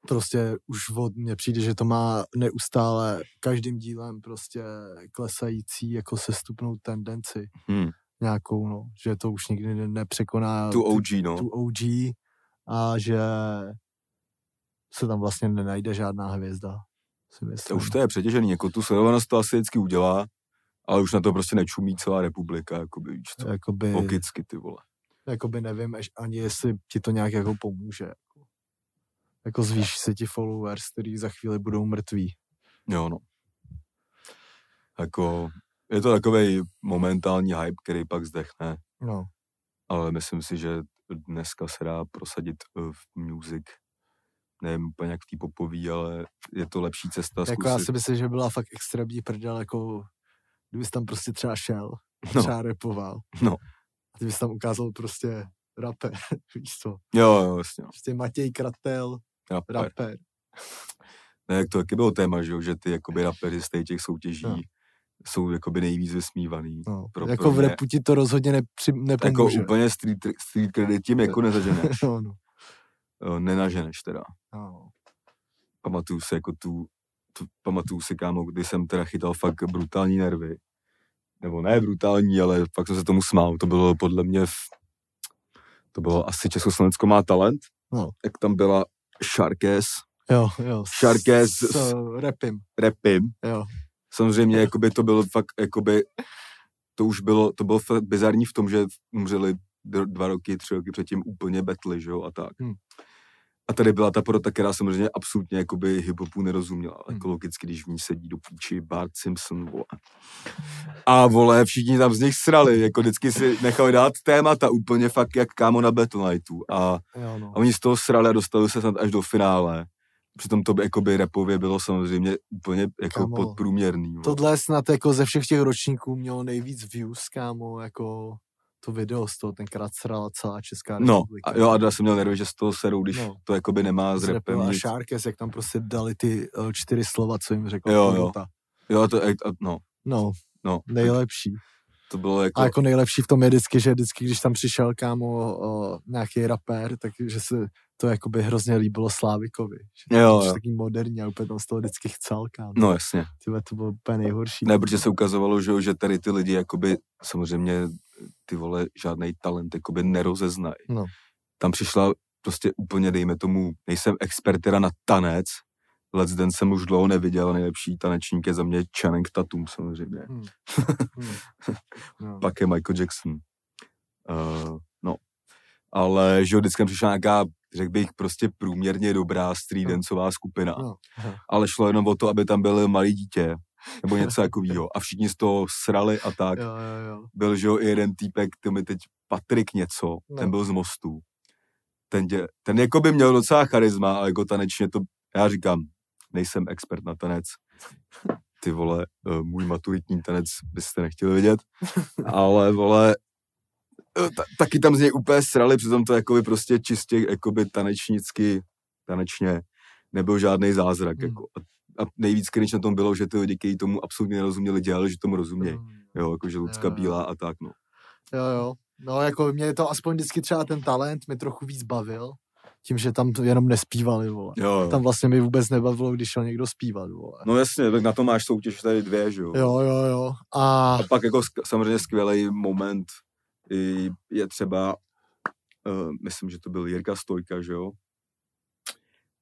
S2: prostě už od mně přijde, že to má neustále každým dílem prostě klesající jako sestupnou tendenci
S1: Hmm.
S2: nějakou, no, že to už nikdy ne- nepřekoná
S1: Tu OG, no.
S2: tu OG a že se tam vlastně nenajde žádná hvězda. Si
S1: To
S2: myslím.
S1: už to je přetěžený, jako tu sledovanost to asi vždycky udělá, ale už na to prostě nečumí celá republika, jakoby, víš co,
S2: jakoby,
S1: okicky, ty vole.
S2: jakoby nevím až ani jestli ti to nějak jako pomůže. Jako, zvýší se ti followers, který za chvíli budou mrtví.
S1: Jo, no. Jako, je to takový momentální hype, který pak zdechne,
S2: No,
S1: ale myslím si, že dneska se dá prosadit eh, v music, nevím úplně jak v té popový, ale je to lepší cesta
S2: jako já si myslím, že byla fakt extrémní prdel, jako kdybys tam prostě třeba šel,
S1: No.
S2: třeba repoval.
S1: No.
S2: A ty bys tam ukázal prostě rapper, víš co.
S1: Jo, jo, jasně. no.
S2: Prostě Matěj Kratel,
S1: Rapper.
S2: rapper.
S1: Ne, jak to taky bylo téma, že, jo, že ty jakoby rapeři z těch soutěží
S2: No.
S1: jsou jakoby nejvíc vysmívaný.
S2: No.
S1: Pro-
S2: jako
S1: pro
S2: v repu ti to rozhodně nepři,
S1: Jako
S2: nepomůže.
S1: úplně street, street credit tím jako nezaženeš.
S2: no, no.
S1: Nenaženeš teda.
S2: no.
S1: Pamatuju si jako tu, tu pamatuju si kámo, kdy jsem teda chytal fakt brutální nervy. Nebo ne brutální, ale fakt jsem se tomu smál. To bylo podle mě, v, to bylo asi Československo má talent.
S2: No.
S1: Jak tam byla Sharkes,
S2: Jo, jo.
S1: Sharkes
S2: s, s uh, rapim,
S1: Repim.
S2: jo.
S1: Samozřejmě jakoby to bylo fakt, jakoby, to už bylo, to bylo bizarní v tom, že umřeli dva roky, tři roky předtím úplně betly, že jo, a tak.
S2: Hmm.
S1: A tady byla ta porota, která samozřejmě absolutně jakoby hip-hopu nerozuměla.
S2: Hmm.
S1: Jako logicky, když v ní sedí do půči Bart Simpson, vole. A vole, všichni tam z nich srali, jako vždycky si nechali dát témata úplně fakt jak kámo na Battle Nightu. A,
S2: jo no.
S1: a oni z toho srali a dostali se snad až do finále. Přitom to by jakoby repově bylo samozřejmě úplně jako
S2: Kámo,
S1: podprůměrný. vole.
S2: Tohle snad jako ze všech těch ročníků mělo nejvíc views, kámo, jako to video z toho tenkrát srala celá Česká
S1: No,
S2: republika.
S1: a jo, a já jsem měl nervy, že z toho serou, když
S2: No.
S1: no. to jakoby nemá s
S2: z
S1: repem
S2: a. Sharkes, jak tam prostě dali ty uh, čtyři slova, co jim řekl.
S1: Jo, jo. Jo, to, a, no,
S2: No,
S1: no,
S2: nejlepší.
S1: to bylo jako,
S2: A jako nejlepší v tom je vždycky, že vždycky, když tam přišel kámo o, nějaký rapper, takže se to jakoby hrozně líbilo Slávikovi. Že
S1: Jo, jo.
S2: taký moderní a úplně tam z toho vždycky chcel, kámo.
S1: no jasně.
S2: Tyhle, to bylo úplně nejhorší.
S1: Ne, protože se ukazovalo, že, že tady ty lidi jakoby, samozřejmě ty vole, žádný talent jakoby nerozeznají.
S2: No.
S1: Tam přišla prostě úplně, dejme tomu, nejsem expert teda na tanec, Let's Dance jsem už dlouho neviděl, nejlepší tanečník je za mě Channing Tatum samozřejmě.
S2: Hmm. Hmm. No.
S1: pak je Michael Jackson. Uh, no. Ale že jo, vždycky přišla nějaká, řekl bych, prostě průměrně dobrá street
S2: No.
S1: danceová skupina.
S2: No.
S1: Ale šlo jenom o to, aby tam byl malý dítě. nebo něco takového. A všichni z toho srali a tak.
S2: Jo, jo, jo.
S1: Byl, že jo, i jeden týpek, to mi teď Patrik něco,
S2: No.
S1: ten byl z Mostu. Ten, tě, ten jako by měl docela charisma, ale jako tanečně to, já říkám, nejsem expert na tanec. Ty vole, eh, můj maturitní tanec byste nechtěli vidět, ale vole, ta, taky tam z něj úplně srali, přitom to jakoby prostě čistě jakoby tanečnicky, tanečně nebyl žádný zázrak.
S2: Hmm.
S1: Jako. A, a nejvíc cringe na tom bylo, že ty lidi, kteří tomu absolutně nerozuměli, dělali, že tomu rozumějí. Jo, jakože Lucka
S2: Jo.
S1: Bílá a tak, no.
S2: Jo, jo. No, jako mě to aspoň vždycky třeba ten talent mi trochu víc bavil, tím, že tam to jenom nespívali, vole.
S1: Jo, jo.
S2: Tam vlastně mi vůbec nebavilo, když šel někdo zpívat, vole.
S1: No jasně, tak na to máš soutěž tady dvě, že jo.
S2: Jo, jo, jo. A
S1: A pak jako sk- samozřejmě skvělý moment je třeba, uh, myslím, že to byl Jirka Stojka, že jo.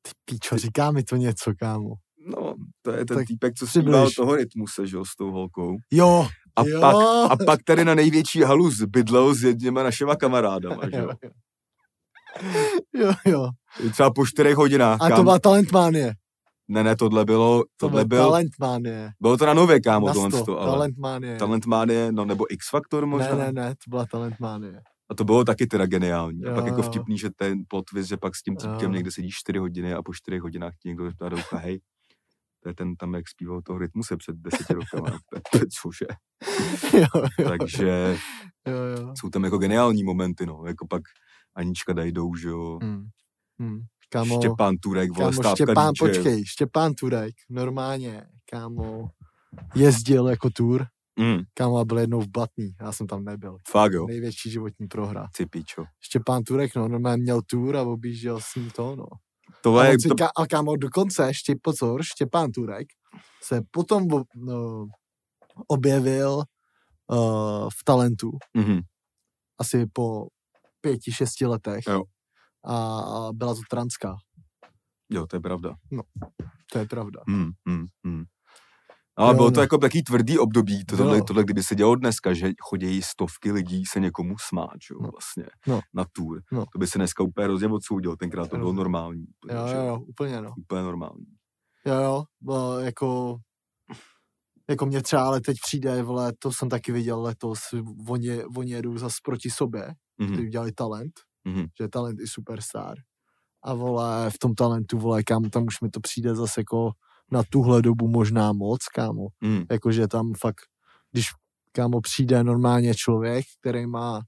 S2: ty píčo, říká mi to něco, kámo.
S1: No, to je ten
S2: Tak
S1: týpek, co zpíval toho rytmuse, že jo, s tou holkou.
S2: Jo,
S1: A,
S2: jo.
S1: pak, a pak tady na největší halu zbydlel s jedněma našima kamarádama, že jo.
S2: jo, jo.
S1: Třeba po čtyřech hodinách,
S2: A to
S1: kámo.
S2: byla talentmánie.
S1: Ne, ne, tohle bylo,
S2: To
S1: tohle
S2: byl
S1: byl,
S2: talentmánie.
S1: bylo to na nově, kámo,
S2: Na
S1: tohle to, ale
S2: talentmánie.
S1: Talentmánie, no nebo X Factor možná.
S2: Ne, ne, ne, to byla talentmánie.
S1: A to bylo taky teda geniální.
S2: Jo,
S1: a pak jako vtipný, že ten plot twist, že pak s tím týpkem někde sedíš 4 hodiny a po 4 hodinách ti někdo zeptá do ucha, hej, to je ten tam, jak zpíval toho rytmuse před deseti rokama. To to cože.
S2: jo, jo,
S1: Takže
S2: jo, jo.
S1: jsou tam jako geniální momenty, no. Jako pak Anička Dajdou, že jo.
S2: Hmm. Hmm. Kámo,
S1: Štěpán Turek, vole,
S2: kámo Štěpán,
S1: DJ.
S2: počkej, Štěpán Turek, normálně, kámo, jezdil jako tour,
S1: Mm,
S2: kámo, a byl jednou v Blatný, já jsem tam nebyl.
S1: fakt jo,
S2: Největší životní prohra.
S1: ty pičo.
S2: Štěpán Turek, no, normálně měl tour a objížděl s ním to, no.
S1: Tohle
S2: A,
S1: je, to,
S2: a kámo, dokonce, ještě pozor, Štěpán Turek se potom no, objevil uh, v talentu,
S1: mhm,
S2: asi po pěti, šesti letech.
S1: Jo.
S2: A, byla to transká.
S1: jo, to je pravda.
S2: To je pravda.
S1: Mm, mm, mm. Ale
S2: Jo,
S1: bylo to
S2: no.
S1: jako takový tvrdý období, to, tohle,
S2: Bylo.
S1: tohle, kdyby se dělo dneska, že chodí stovky lidí se někomu smát, že jo,
S2: No.
S1: vlastně,
S2: No.
S1: na tour.
S2: No.
S1: To by se dneska úplně hrozně odsoudil, tenkrát to bylo normální. úplně,
S2: Jo, jo, jo, úplně no.
S1: Úplně normální.
S2: Jo, jo, bo, jako, jako mě třeba ale teď přijde, vole, to jsem taky viděl letos, oni, oni jedou zas proti sobě,
S1: Mhm,
S2: kteří udělali talent,
S1: mhm.
S2: že je talent i superstar. A vole, v tom talentu, vole, kámo, tam už mi to přijde zase jako na tuhle dobu možná moc, kámo.
S1: Mm,
S2: Jakože tam fakt, když kámo přijde normálně člověk, který má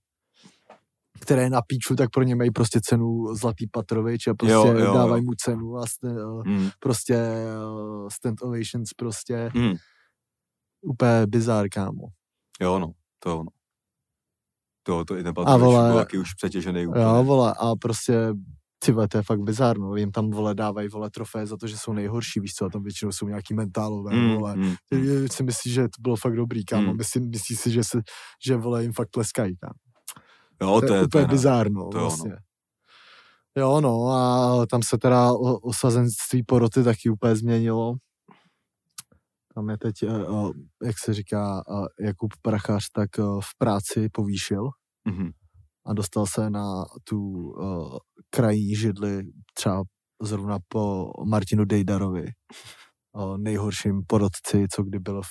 S2: který je na píču, tak pro ně mají prostě cenu Zlatý Patrovič a prostě
S1: Jo, jo, jo.
S2: dávají mu cenu a st-
S1: mm,
S2: prostě eh, stand ovations prostě
S1: mm.
S2: úplně bizár, kámo.
S1: Jo, no, to jo, no. To, to i Patrick
S2: vole-
S1: taky už přetěžený úplně.
S2: Jo, vole, a prostě ty vole, to je fakt bizár, no. Jim tam, vole, dávají, vole, trofé za to, že jsou nejhorší, víš co, a tam většinou jsou nějaký mentálové,
S1: Mm,
S2: vole.
S1: mm,
S2: Ty si myslí, že to bylo fakt dobrý, kámo.
S1: Mm.
S2: Myslí, myslí si, že, se, že vole, jim fakt tleskají, kámo.
S1: Jo,
S2: to,
S1: to
S2: je
S1: je, to
S2: úplně
S1: je,
S2: bizár, no,
S1: to jo, no.
S2: vlastně. Jo, no, a tam se teda osazenství poroty taky úplně změnilo. Tam je teď, eh, eh, jak se říká, eh, Jakub Prachař, tak v práci povýšil
S1: Mhm.
S2: a dostal se na tu krajní židli třeba zrovna po Martinu Dejdarovi, nejhorším porodci, co kdy byl v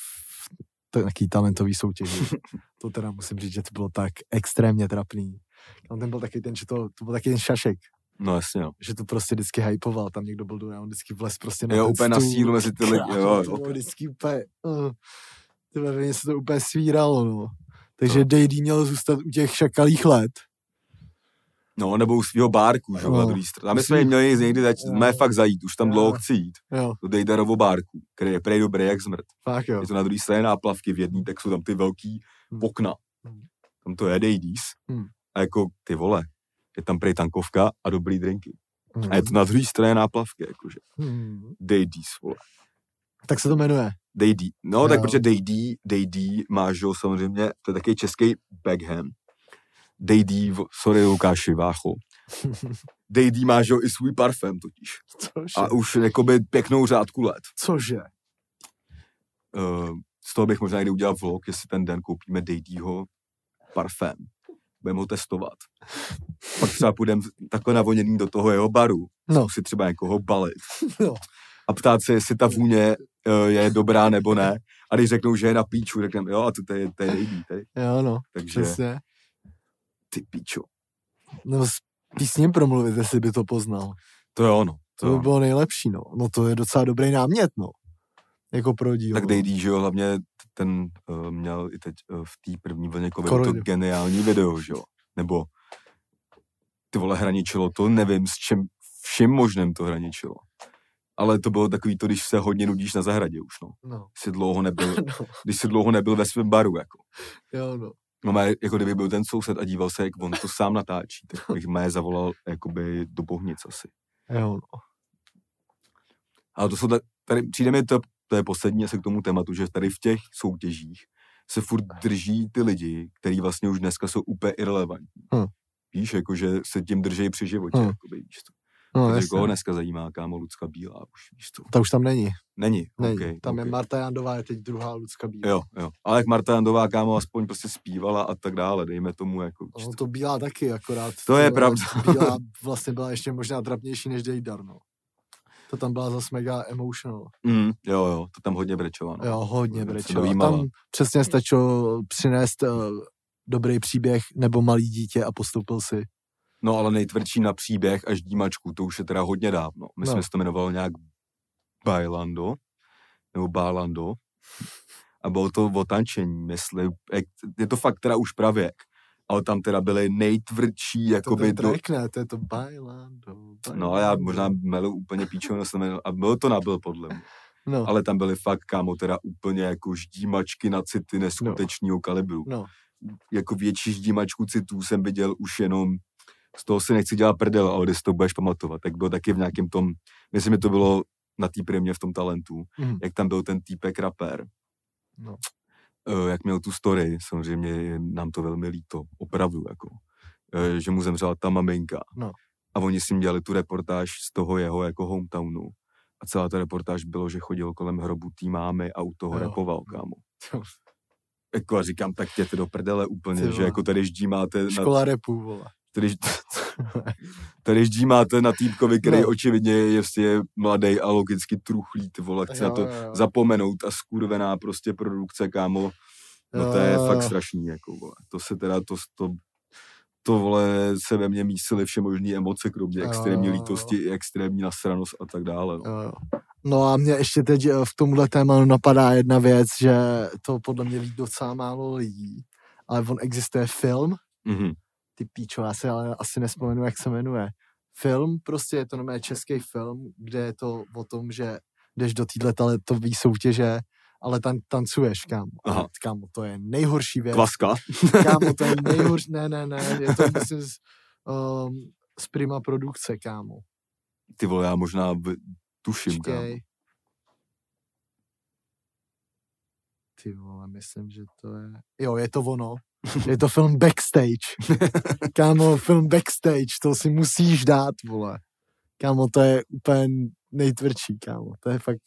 S2: taký talentový soutěži. to teda musím říct, že to bylo tak extrémně trapný. Tam ten byl taky ten, že to, to byl taky ten šašek,
S1: No jasně, jo.
S2: že to prostě vždycky hypoval, tam někdo byl dole, on vždycky vles prostě na
S1: Jo, úplně na sílu mezi ty lidi, jo,
S2: to vždycky úplně, uh, ty vole, mě se to úplně svíralo, no. Takže
S1: No.
S2: Dejdy měl zůstat u těch šakalých let.
S1: No, nebo u svého bárku, že jo, na
S2: No.
S1: druhý. A my jsme jim měli někdy zač,
S2: Jo.
S1: mé fakt zajít, už tam
S2: Jo.
S1: dlouho chci jít,
S2: Jo,
S1: do Dejdarovo bárku, který je prej dobrý jak zmrt.
S2: fakt jo.
S1: Je to na druhé straně náplavky v jedný, tak jsou tam ty velký
S2: Hmm.
S1: okna.
S2: Hmm.
S1: Tam to je Dejdis.
S2: Hmm.
S1: A jako, ty vole, je tam prej tankovka a dobrý drinky.
S2: Hmm.
S1: A je to na druhé straně náplavky, jakože.
S2: Hmm.
S1: Dejdis, vole.
S2: Tak se to jmenuje.
S1: Dejdí. No, tak
S2: Jo.
S1: protože Dejdí, Dejdí má, že samozřejmě, to je taky český backhand. Dejdí, v- sorry Lukáši, Vácho. Dejdí má, že i svůj parfém totiž.
S2: Cože?
S1: A už jakoby pěknou řádku let.
S2: Cože?
S1: Uh, z toho bych možná někdy udělal vlog, jestli ten den koupíme Dejdího parfém. Budeme ho testovat. Pak třeba půjdeme takhle navoněný do toho jeho baru.
S2: No.
S1: Si třeba někoho balit.
S2: No.
S1: A ptát se, jestli ta vůně uh, je dobrá nebo ne. A když řeknou, že je na píču, řekneme, jo, a to, to je, to je tady.
S2: Jo, no,
S1: Takže
S2: přesně.
S1: ty píčo.
S2: No, s ním promluvit, jestli by to poznal.
S1: To je ono.
S2: To
S1: To
S2: by bylo nejlepší, no. No to je docela dobrý námět, no. Jako pro dílo.
S1: Tak Dejdý, že jo, hlavně ten uh, měl i teď uh, v té první vlně covidu to geniální video, že jo. Nebo ty vole hraničilo to, nevím s čím, vším možným to hraničilo. Ale to bylo takový to, když se hodně nudíš na zahradě už, no.
S2: No,
S1: Jsi dlouho nebyl,
S2: no,
S1: když jsi dlouho nebyl ve svém baru, jako.
S2: jo, no.
S1: No, má, jako kdyby byl ten soused a díval se, jak on to sám natáčí, tak bych mé zavolal, jakoby, do Bohnic asi.
S2: Jo, no.
S1: Ale to jsou, ta- tady přijde mi to, to je poslední asi k tomu tématu, že tady v těch soutěžích se furt drží ty lidi, kteří vlastně už dneska jsou úplně irrelevantní.
S2: Hm.
S1: Víš, jako že se tím drží při životě,
S2: Hm.
S1: jakoby, víš to.
S2: No,
S1: Takže koho dneska zajímá, kámo, Lucka Bílá už, víš to.
S2: Ta už tam není.
S1: Není,
S2: není.
S1: okay,
S2: tam
S1: okay.
S2: je Marta Jandová, je teď druhá Lucka Bílá.
S1: Jo, jo. Ale jak Marta Jandová, kámo, aspoň prostě zpívala a tak dále, dejme tomu, jako, víš
S2: No,
S1: to.
S2: Bílá taky, akorát.
S1: To je pravda.
S2: Bílá vlastně byla ještě možná trapnější než Dejdar, no. To tam byla zase mega emotional.
S1: Mm, jo, jo, to tam hodně brečela, no.
S2: Jo, hodně
S1: dojímala.
S2: Tam přesně stačilo přinést uh, dobrý příběh nebo malý dítě a postoupil si.
S1: No ale nejtvrdší na příběh až dímačku, to už je teda hodně dávno. Myslím,
S2: No.
S1: že se to jmenovalo nějak Bailando, nebo Bálando. A bylo to o tančení, myslím. Je to fakt teda už pravěk. Ale tam teda byly nejtvrdší,
S2: To
S1: jakoby do...
S2: track, ne, to je to bailando,
S1: No a já možná melu úplně jmenoval- a bylo to nabil podle mě.
S2: No,
S1: Ale tam byly fakt, kámo, teda úplně jako ždímačky na city neskutečného kalibru.
S2: no,
S1: Jako větší ždímačku citů jsem viděl už jenom z toho si nechci dělat prdel, ale když to budeš pamatovat, tak byl taky v nějakém tom, myslím, že to bylo na té primě v tom talentu,
S2: Mhm.
S1: jak tam byl ten týpek rapper,
S2: no.
S1: Eh, jak měl tu story, samozřejmě je nám to velmi líto, opravdu, jako, eh, že mu zemřela ta maminka.
S2: No.
S1: A oni si dělali tu reportáž z toho jeho jako hometownu. A celá ta reportáž bylo, že chodil kolem hrobu té mámy a u toho
S2: Jo.
S1: repoval, kámo.
S2: Jo.
S1: Jako a říkám, tak jděte do prdele úplně,
S2: Ty
S1: že jako tady ždímáte na,
S2: Škola repu, vole.
S1: tady, tady ždímáte na týpkovi, který
S2: No.
S1: očividně je prostě mladý a logicky truchlý, ty vole, chce na to
S2: Jo, jo.
S1: zapomenout a skurvená prostě produkce, kámo. No to je
S2: Jo,
S1: fakt
S2: jo.
S1: strašný, jako, vole. To se teda, to, to, to vole, se ve mně mísily vše možné emoce, kromě
S2: Jo,
S1: extrémní
S2: jo, jo.
S1: lítosti, i extrémní nasranost a tak dále. No.
S2: Jo, jo. No a mě ještě teď eh, v tomhle tématu napadá jedna věc, že to podle mě ví docela málo lidí, ale on existuje film,
S1: Mhm.
S2: Ty píčo, já se ale asi nespomenu, jak se jmenuje. Film, prostě je to normálně český film, kde je to o tom, že jdeš do téhle talentové soutěže, ale tam tancuješ, kámo.
S1: Aha.
S2: Kámo, to je nejhorší věc.
S1: Kvaska.
S2: Kámo, to je nejhorší, ne, ne, ne, je to myslím z, um, z Prima produkce, kámo.
S1: Ty vole, já možná v- tuším, kámo.
S2: Ty vole, myslím, že to je... Jo, je to ono. Je to film Backstage. Kámo, film Backstage, to si musíš dát, vole. Kámo, to je úplně nejtvrdší, kámo. To je fakt...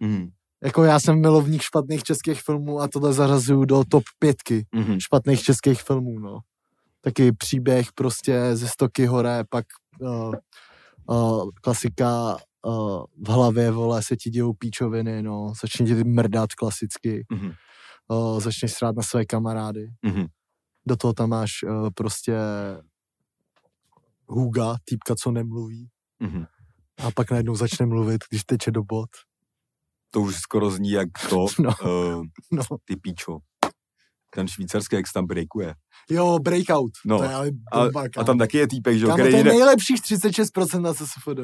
S1: Mhm.
S2: Jako já jsem milovník špatných českých filmů a tohle zařazuju do top pětky
S1: Mhm.
S2: špatných českých filmů, no. Taky příběh prostě ze Stoky hore, pak uh, uh, klasika uh, v hlavě, vole, se ti dějou píčoviny, no, začne ti mrdat klasicky,
S1: Mhm.
S2: Uh, začneš srát na své kamarády,
S1: Mhm.
S2: do toho tam máš uh, prostě Huga, týpka, co nemluví,
S1: Mhm.
S2: a pak najednou začne mluvit, když teče do bod.
S1: To už skoro zní jak to,
S2: No.
S1: uh,
S2: No.
S1: ty píčo. Ten švýcarský, jak se tam breakuje.
S2: Jo, Breakout,
S1: No,
S2: to je ale
S1: A,
S2: bomba,
S1: a
S2: kámo.
S1: tam taky je týpek, že jo, který
S2: to je nejlepších 36% na CSFD.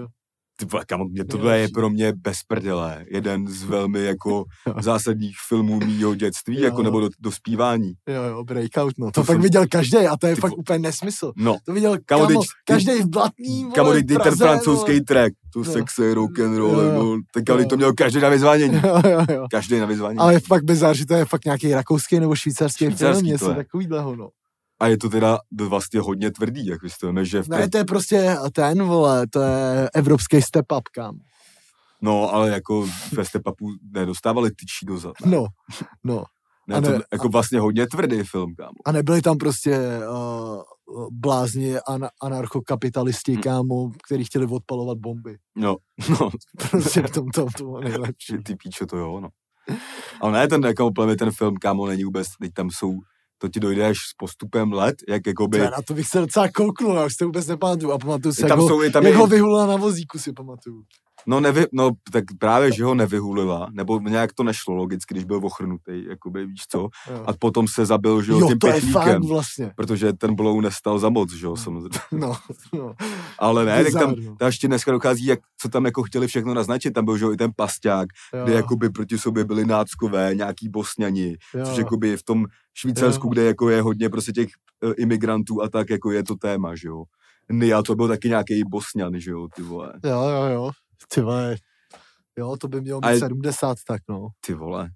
S1: Ty vole, kamo, mě tohle je pro mě bezprdelé. Jeden z velmi jako zásadních filmů mýho dětství,
S2: Jo.
S1: jako nebo do, do zpívání.
S2: Jo, jo, breakout, no. To,
S1: To
S2: fakt
S1: jsem-
S2: viděl každý a to je
S1: Ty
S2: fakt úplně nesmysl.
S1: No,
S2: To viděl
S1: Kamo,
S2: kamo, každý v Blatný, vole,
S1: kamo, teď ten
S2: Praze,
S1: francouzský
S2: vole.
S1: track, tu
S2: No.
S1: sexy rock and roll,
S2: Jo, jo.
S1: no, tak kamo,
S2: Jo.
S1: to měl každý na vyzvánění.
S2: jo, jo, jo.
S1: Každý na vyzvánění.
S2: Ale je fakt bizar, že to je fakt nějaký rakouský nebo švýcarský,
S1: Švýcarský
S2: film, něco takovýhleho, no.
S1: A je to teda vlastně hodně tvrdý, jak vy víme, že v
S2: Ne, to je prostě ten, vole, to je evropský step up, kam.
S1: No, ale jako ve Stepapu nedostávali tyčí do zad.
S2: No, no.
S1: Ne,
S2: a
S1: to
S2: ne-
S1: jako vlastně hodně tvrdý film, kámo.
S2: A nebyly tam prostě uh, blázni an- anarchokapitalisti,
S1: Hm.
S2: kámo, který chtěli odpalovat bomby.
S1: No, no,
S2: Prostě v tom to, to bylo nejlepší.
S1: ty píčo to jo, no. Ale ne, ten jako ten film, kámo, není vůbec, teď tam jsou, to ti dojde až s postupem let, jak jakoby,
S2: Já na to bych se docela kouknul, já už to vůbec nepamatuju. A pamatuju si,
S1: tam
S2: jak, ho,
S1: jsou i tam
S2: jak
S1: i-
S2: ho vyhulila na vozíku, si pamatuju.
S1: No, nevy, no, tak právě, že ho nevyhulila, nebo nějak to nešlo logicky, když byl ochrnutý, jakoby, víš co,
S2: Jo,
S1: a potom se zabil, že jo,
S2: jo
S1: tím
S2: to je fakt vlastně.
S1: protože ten blow nestal za moc, že jo, samozřejmě.
S2: No, no.
S1: Ale ne, tak tam,
S2: no.
S1: tam ještě dneska dochází, jak, co tam jako chtěli všechno naznačit, tam byl, že jo, i ten pasťák,
S2: Jo,
S1: kde jakoby proti sobě byli náckové, nějaký bosňani,
S2: jo.
S1: což jakoby v tom Švýcarsku,
S2: Jo.
S1: kde jako je hodně prostě těch eh, imigrantů a tak, jako je to téma, že jo. Nia, to byl taky nějaký bosňan, že jo, ty vole.
S2: Jo, jo, jo. Ty vole. Jo, to by mělo
S1: A
S2: být
S1: je-
S2: 70, tak no.
S1: ty vole.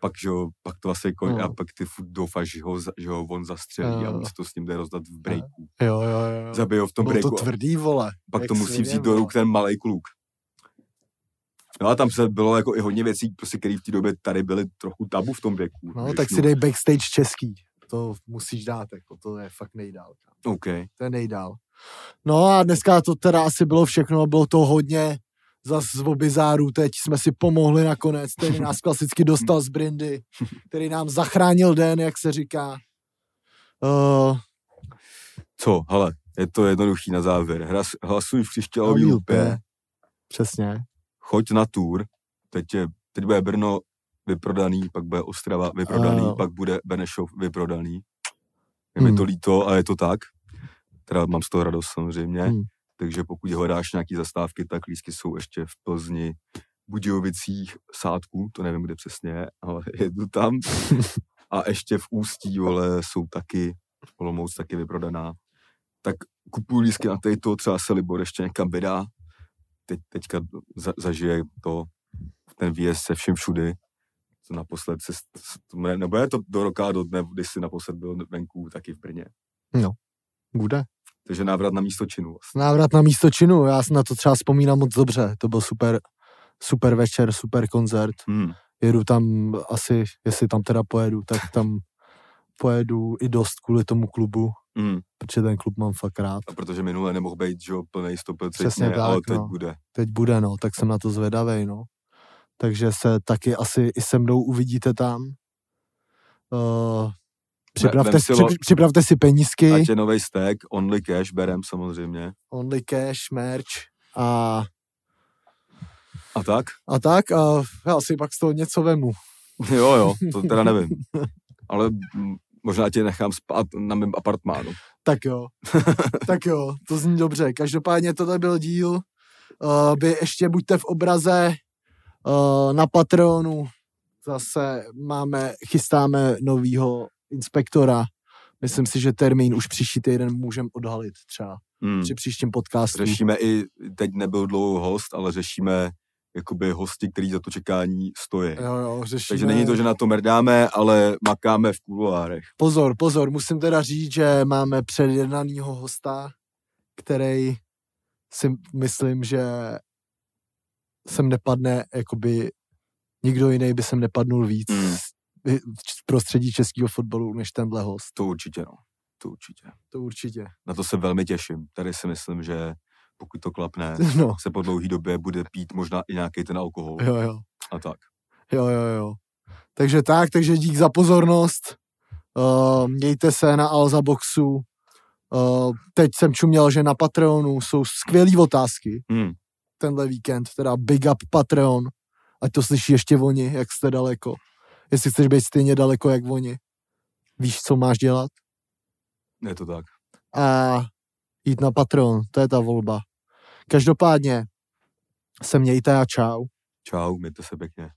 S1: Pak, že jo, pak to asi kon...
S2: No.
S1: a pak ty furt doufaš, že ho, že ho on zastřelí a
S2: Jo.
S1: on si to s ním jde rozdat v breaku.
S2: Jo, jo, jo. jo.
S1: Zabije ho v tom
S2: Bylo
S1: breaku
S2: to
S1: a
S2: tvrdý, vole.
S1: pak to
S2: Jak
S1: musí
S2: svině,
S1: vzít do ruk ten malý kluk. No a tam se bylo jako i hodně věcí, prostě, které v té době tady byly trochu tabu v tom věku.
S2: No, tak si dej backstage český. To musíš dát, jako to je fakt nejdál.
S1: OK.
S2: To je nejdál. No a dneska to teda asi bylo všechno, bylo to hodně zas z obizáru, teď jsme si pomohli nakonec, který nás klasicky dostal z Brindy, který nám zachránil den, jak se říká. Uh,
S1: Co, hele, je to jednoduchý na závěr. Hlasuj v křišťálový lupě,
S2: Přesně.
S1: Choď na tour, teď, je, teď bude Brno vyprodaný, pak bude Ostrava vyprodaný,
S2: Ano.
S1: pak bude Benešov vyprodaný. Je mi
S2: Hmm.
S1: to líto a je to tak. Teda mám z toho radost samozřejmě.
S2: Hmm.
S1: Takže pokud hledáš nějaký zastávky, tak lístky jsou ještě v Plzni, Budějovicích, Sádku, to nevím, kde přesně je, ale jedu tam. A ještě v Ústí, vole, jsou taky, Olomouc taky vyprodaná. Tak kupuju lístky na to, třeba se Libor ještě někam vydá. Teď, teďka za, zažije to, ten výjezd se všem všudy. Co naposled se, nebo je to do roka, do dne, kdy jsi naposled byl venku, taky v Brně.
S2: Bude.
S1: Takže návrat na místo činu. Vlastně.
S2: Návrat na místo činu, já si na to třeba vzpomínám moc dobře, to byl super, super večer, super koncert.
S1: Hmm.
S2: jedu tam asi, jestli tam teda pojedu, tak tam pojedu i dost kvůli tomu klubu,
S1: Hmm.
S2: protože ten klub mám fakt rád.
S1: A protože minule nemohl být, že jo, plnej stopil
S2: Přesně tak,
S1: ale teď
S2: no.
S1: bude.
S2: Teď bude, no, tak jsem na to zvedavej, no. Takže se taky asi i se mnou uvidíte tam. Uh, připravte, si,
S1: lo-
S2: připravte si penízky,
S1: Ať je nový stack, only cash, berem samozřejmě.
S2: only cash, merch a,
S1: A tak?
S2: a tak a já si pak z toho něco vemu.
S1: Jo, jo, to teda nevím. Ale mm, možná tě nechám spát na mém apartmánu.
S2: Tak jo, tak jo, to zní dobře. Každopádně tohle byl díl. Uh, vy ještě buďte v obraze uh, na Patreonu. Zase máme, chystáme novýho inspektora. Myslím si, že termín už příští týden můžeme odhalit třeba
S1: Hmm.
S2: při příštím podcastu.
S1: Řešíme i, teď nebyl dlouho host, ale řešíme jakoby hosti, který za to čekání stojí.
S2: Jo, jo, řešíme.
S1: Takže není to, že na to mrdáme, ale makáme v kuloárech.
S2: Pozor, pozor, musím teda říct, že máme předjednanýho hosta, který si myslím, že sem nepadne, jakoby nikdo jiný by sem nepadnul víc
S1: Mm.
S2: v prostředí českého fotbalu, než tenhle host.
S1: To určitě, no. To určitě.
S2: To určitě.
S1: Na to se velmi těším. Tady si myslím, že pokud to klapne,
S2: No,
S1: se po dlouhé době bude pít možná i nějaký ten alkohol
S2: jo, jo,
S1: a tak.
S2: jo, jo, jo. Takže tak, takže dík za pozornost. Uh, mějte se na Alza Boxu. Uh, teď jsem čuměl, že na Patreonu jsou skvělé otázky.
S1: Hmm.
S2: tenhle víkend, teda Big Up Patreon, ať to slyší ještě oni, jak jste daleko. Jestli chceš být stejně daleko, jak oni. Víš, co máš dělat?
S1: Je to tak.
S2: A jít na Patreon, to je ta volba. Každopádně se mějte a čau.
S1: Čau, mějte se pěkně.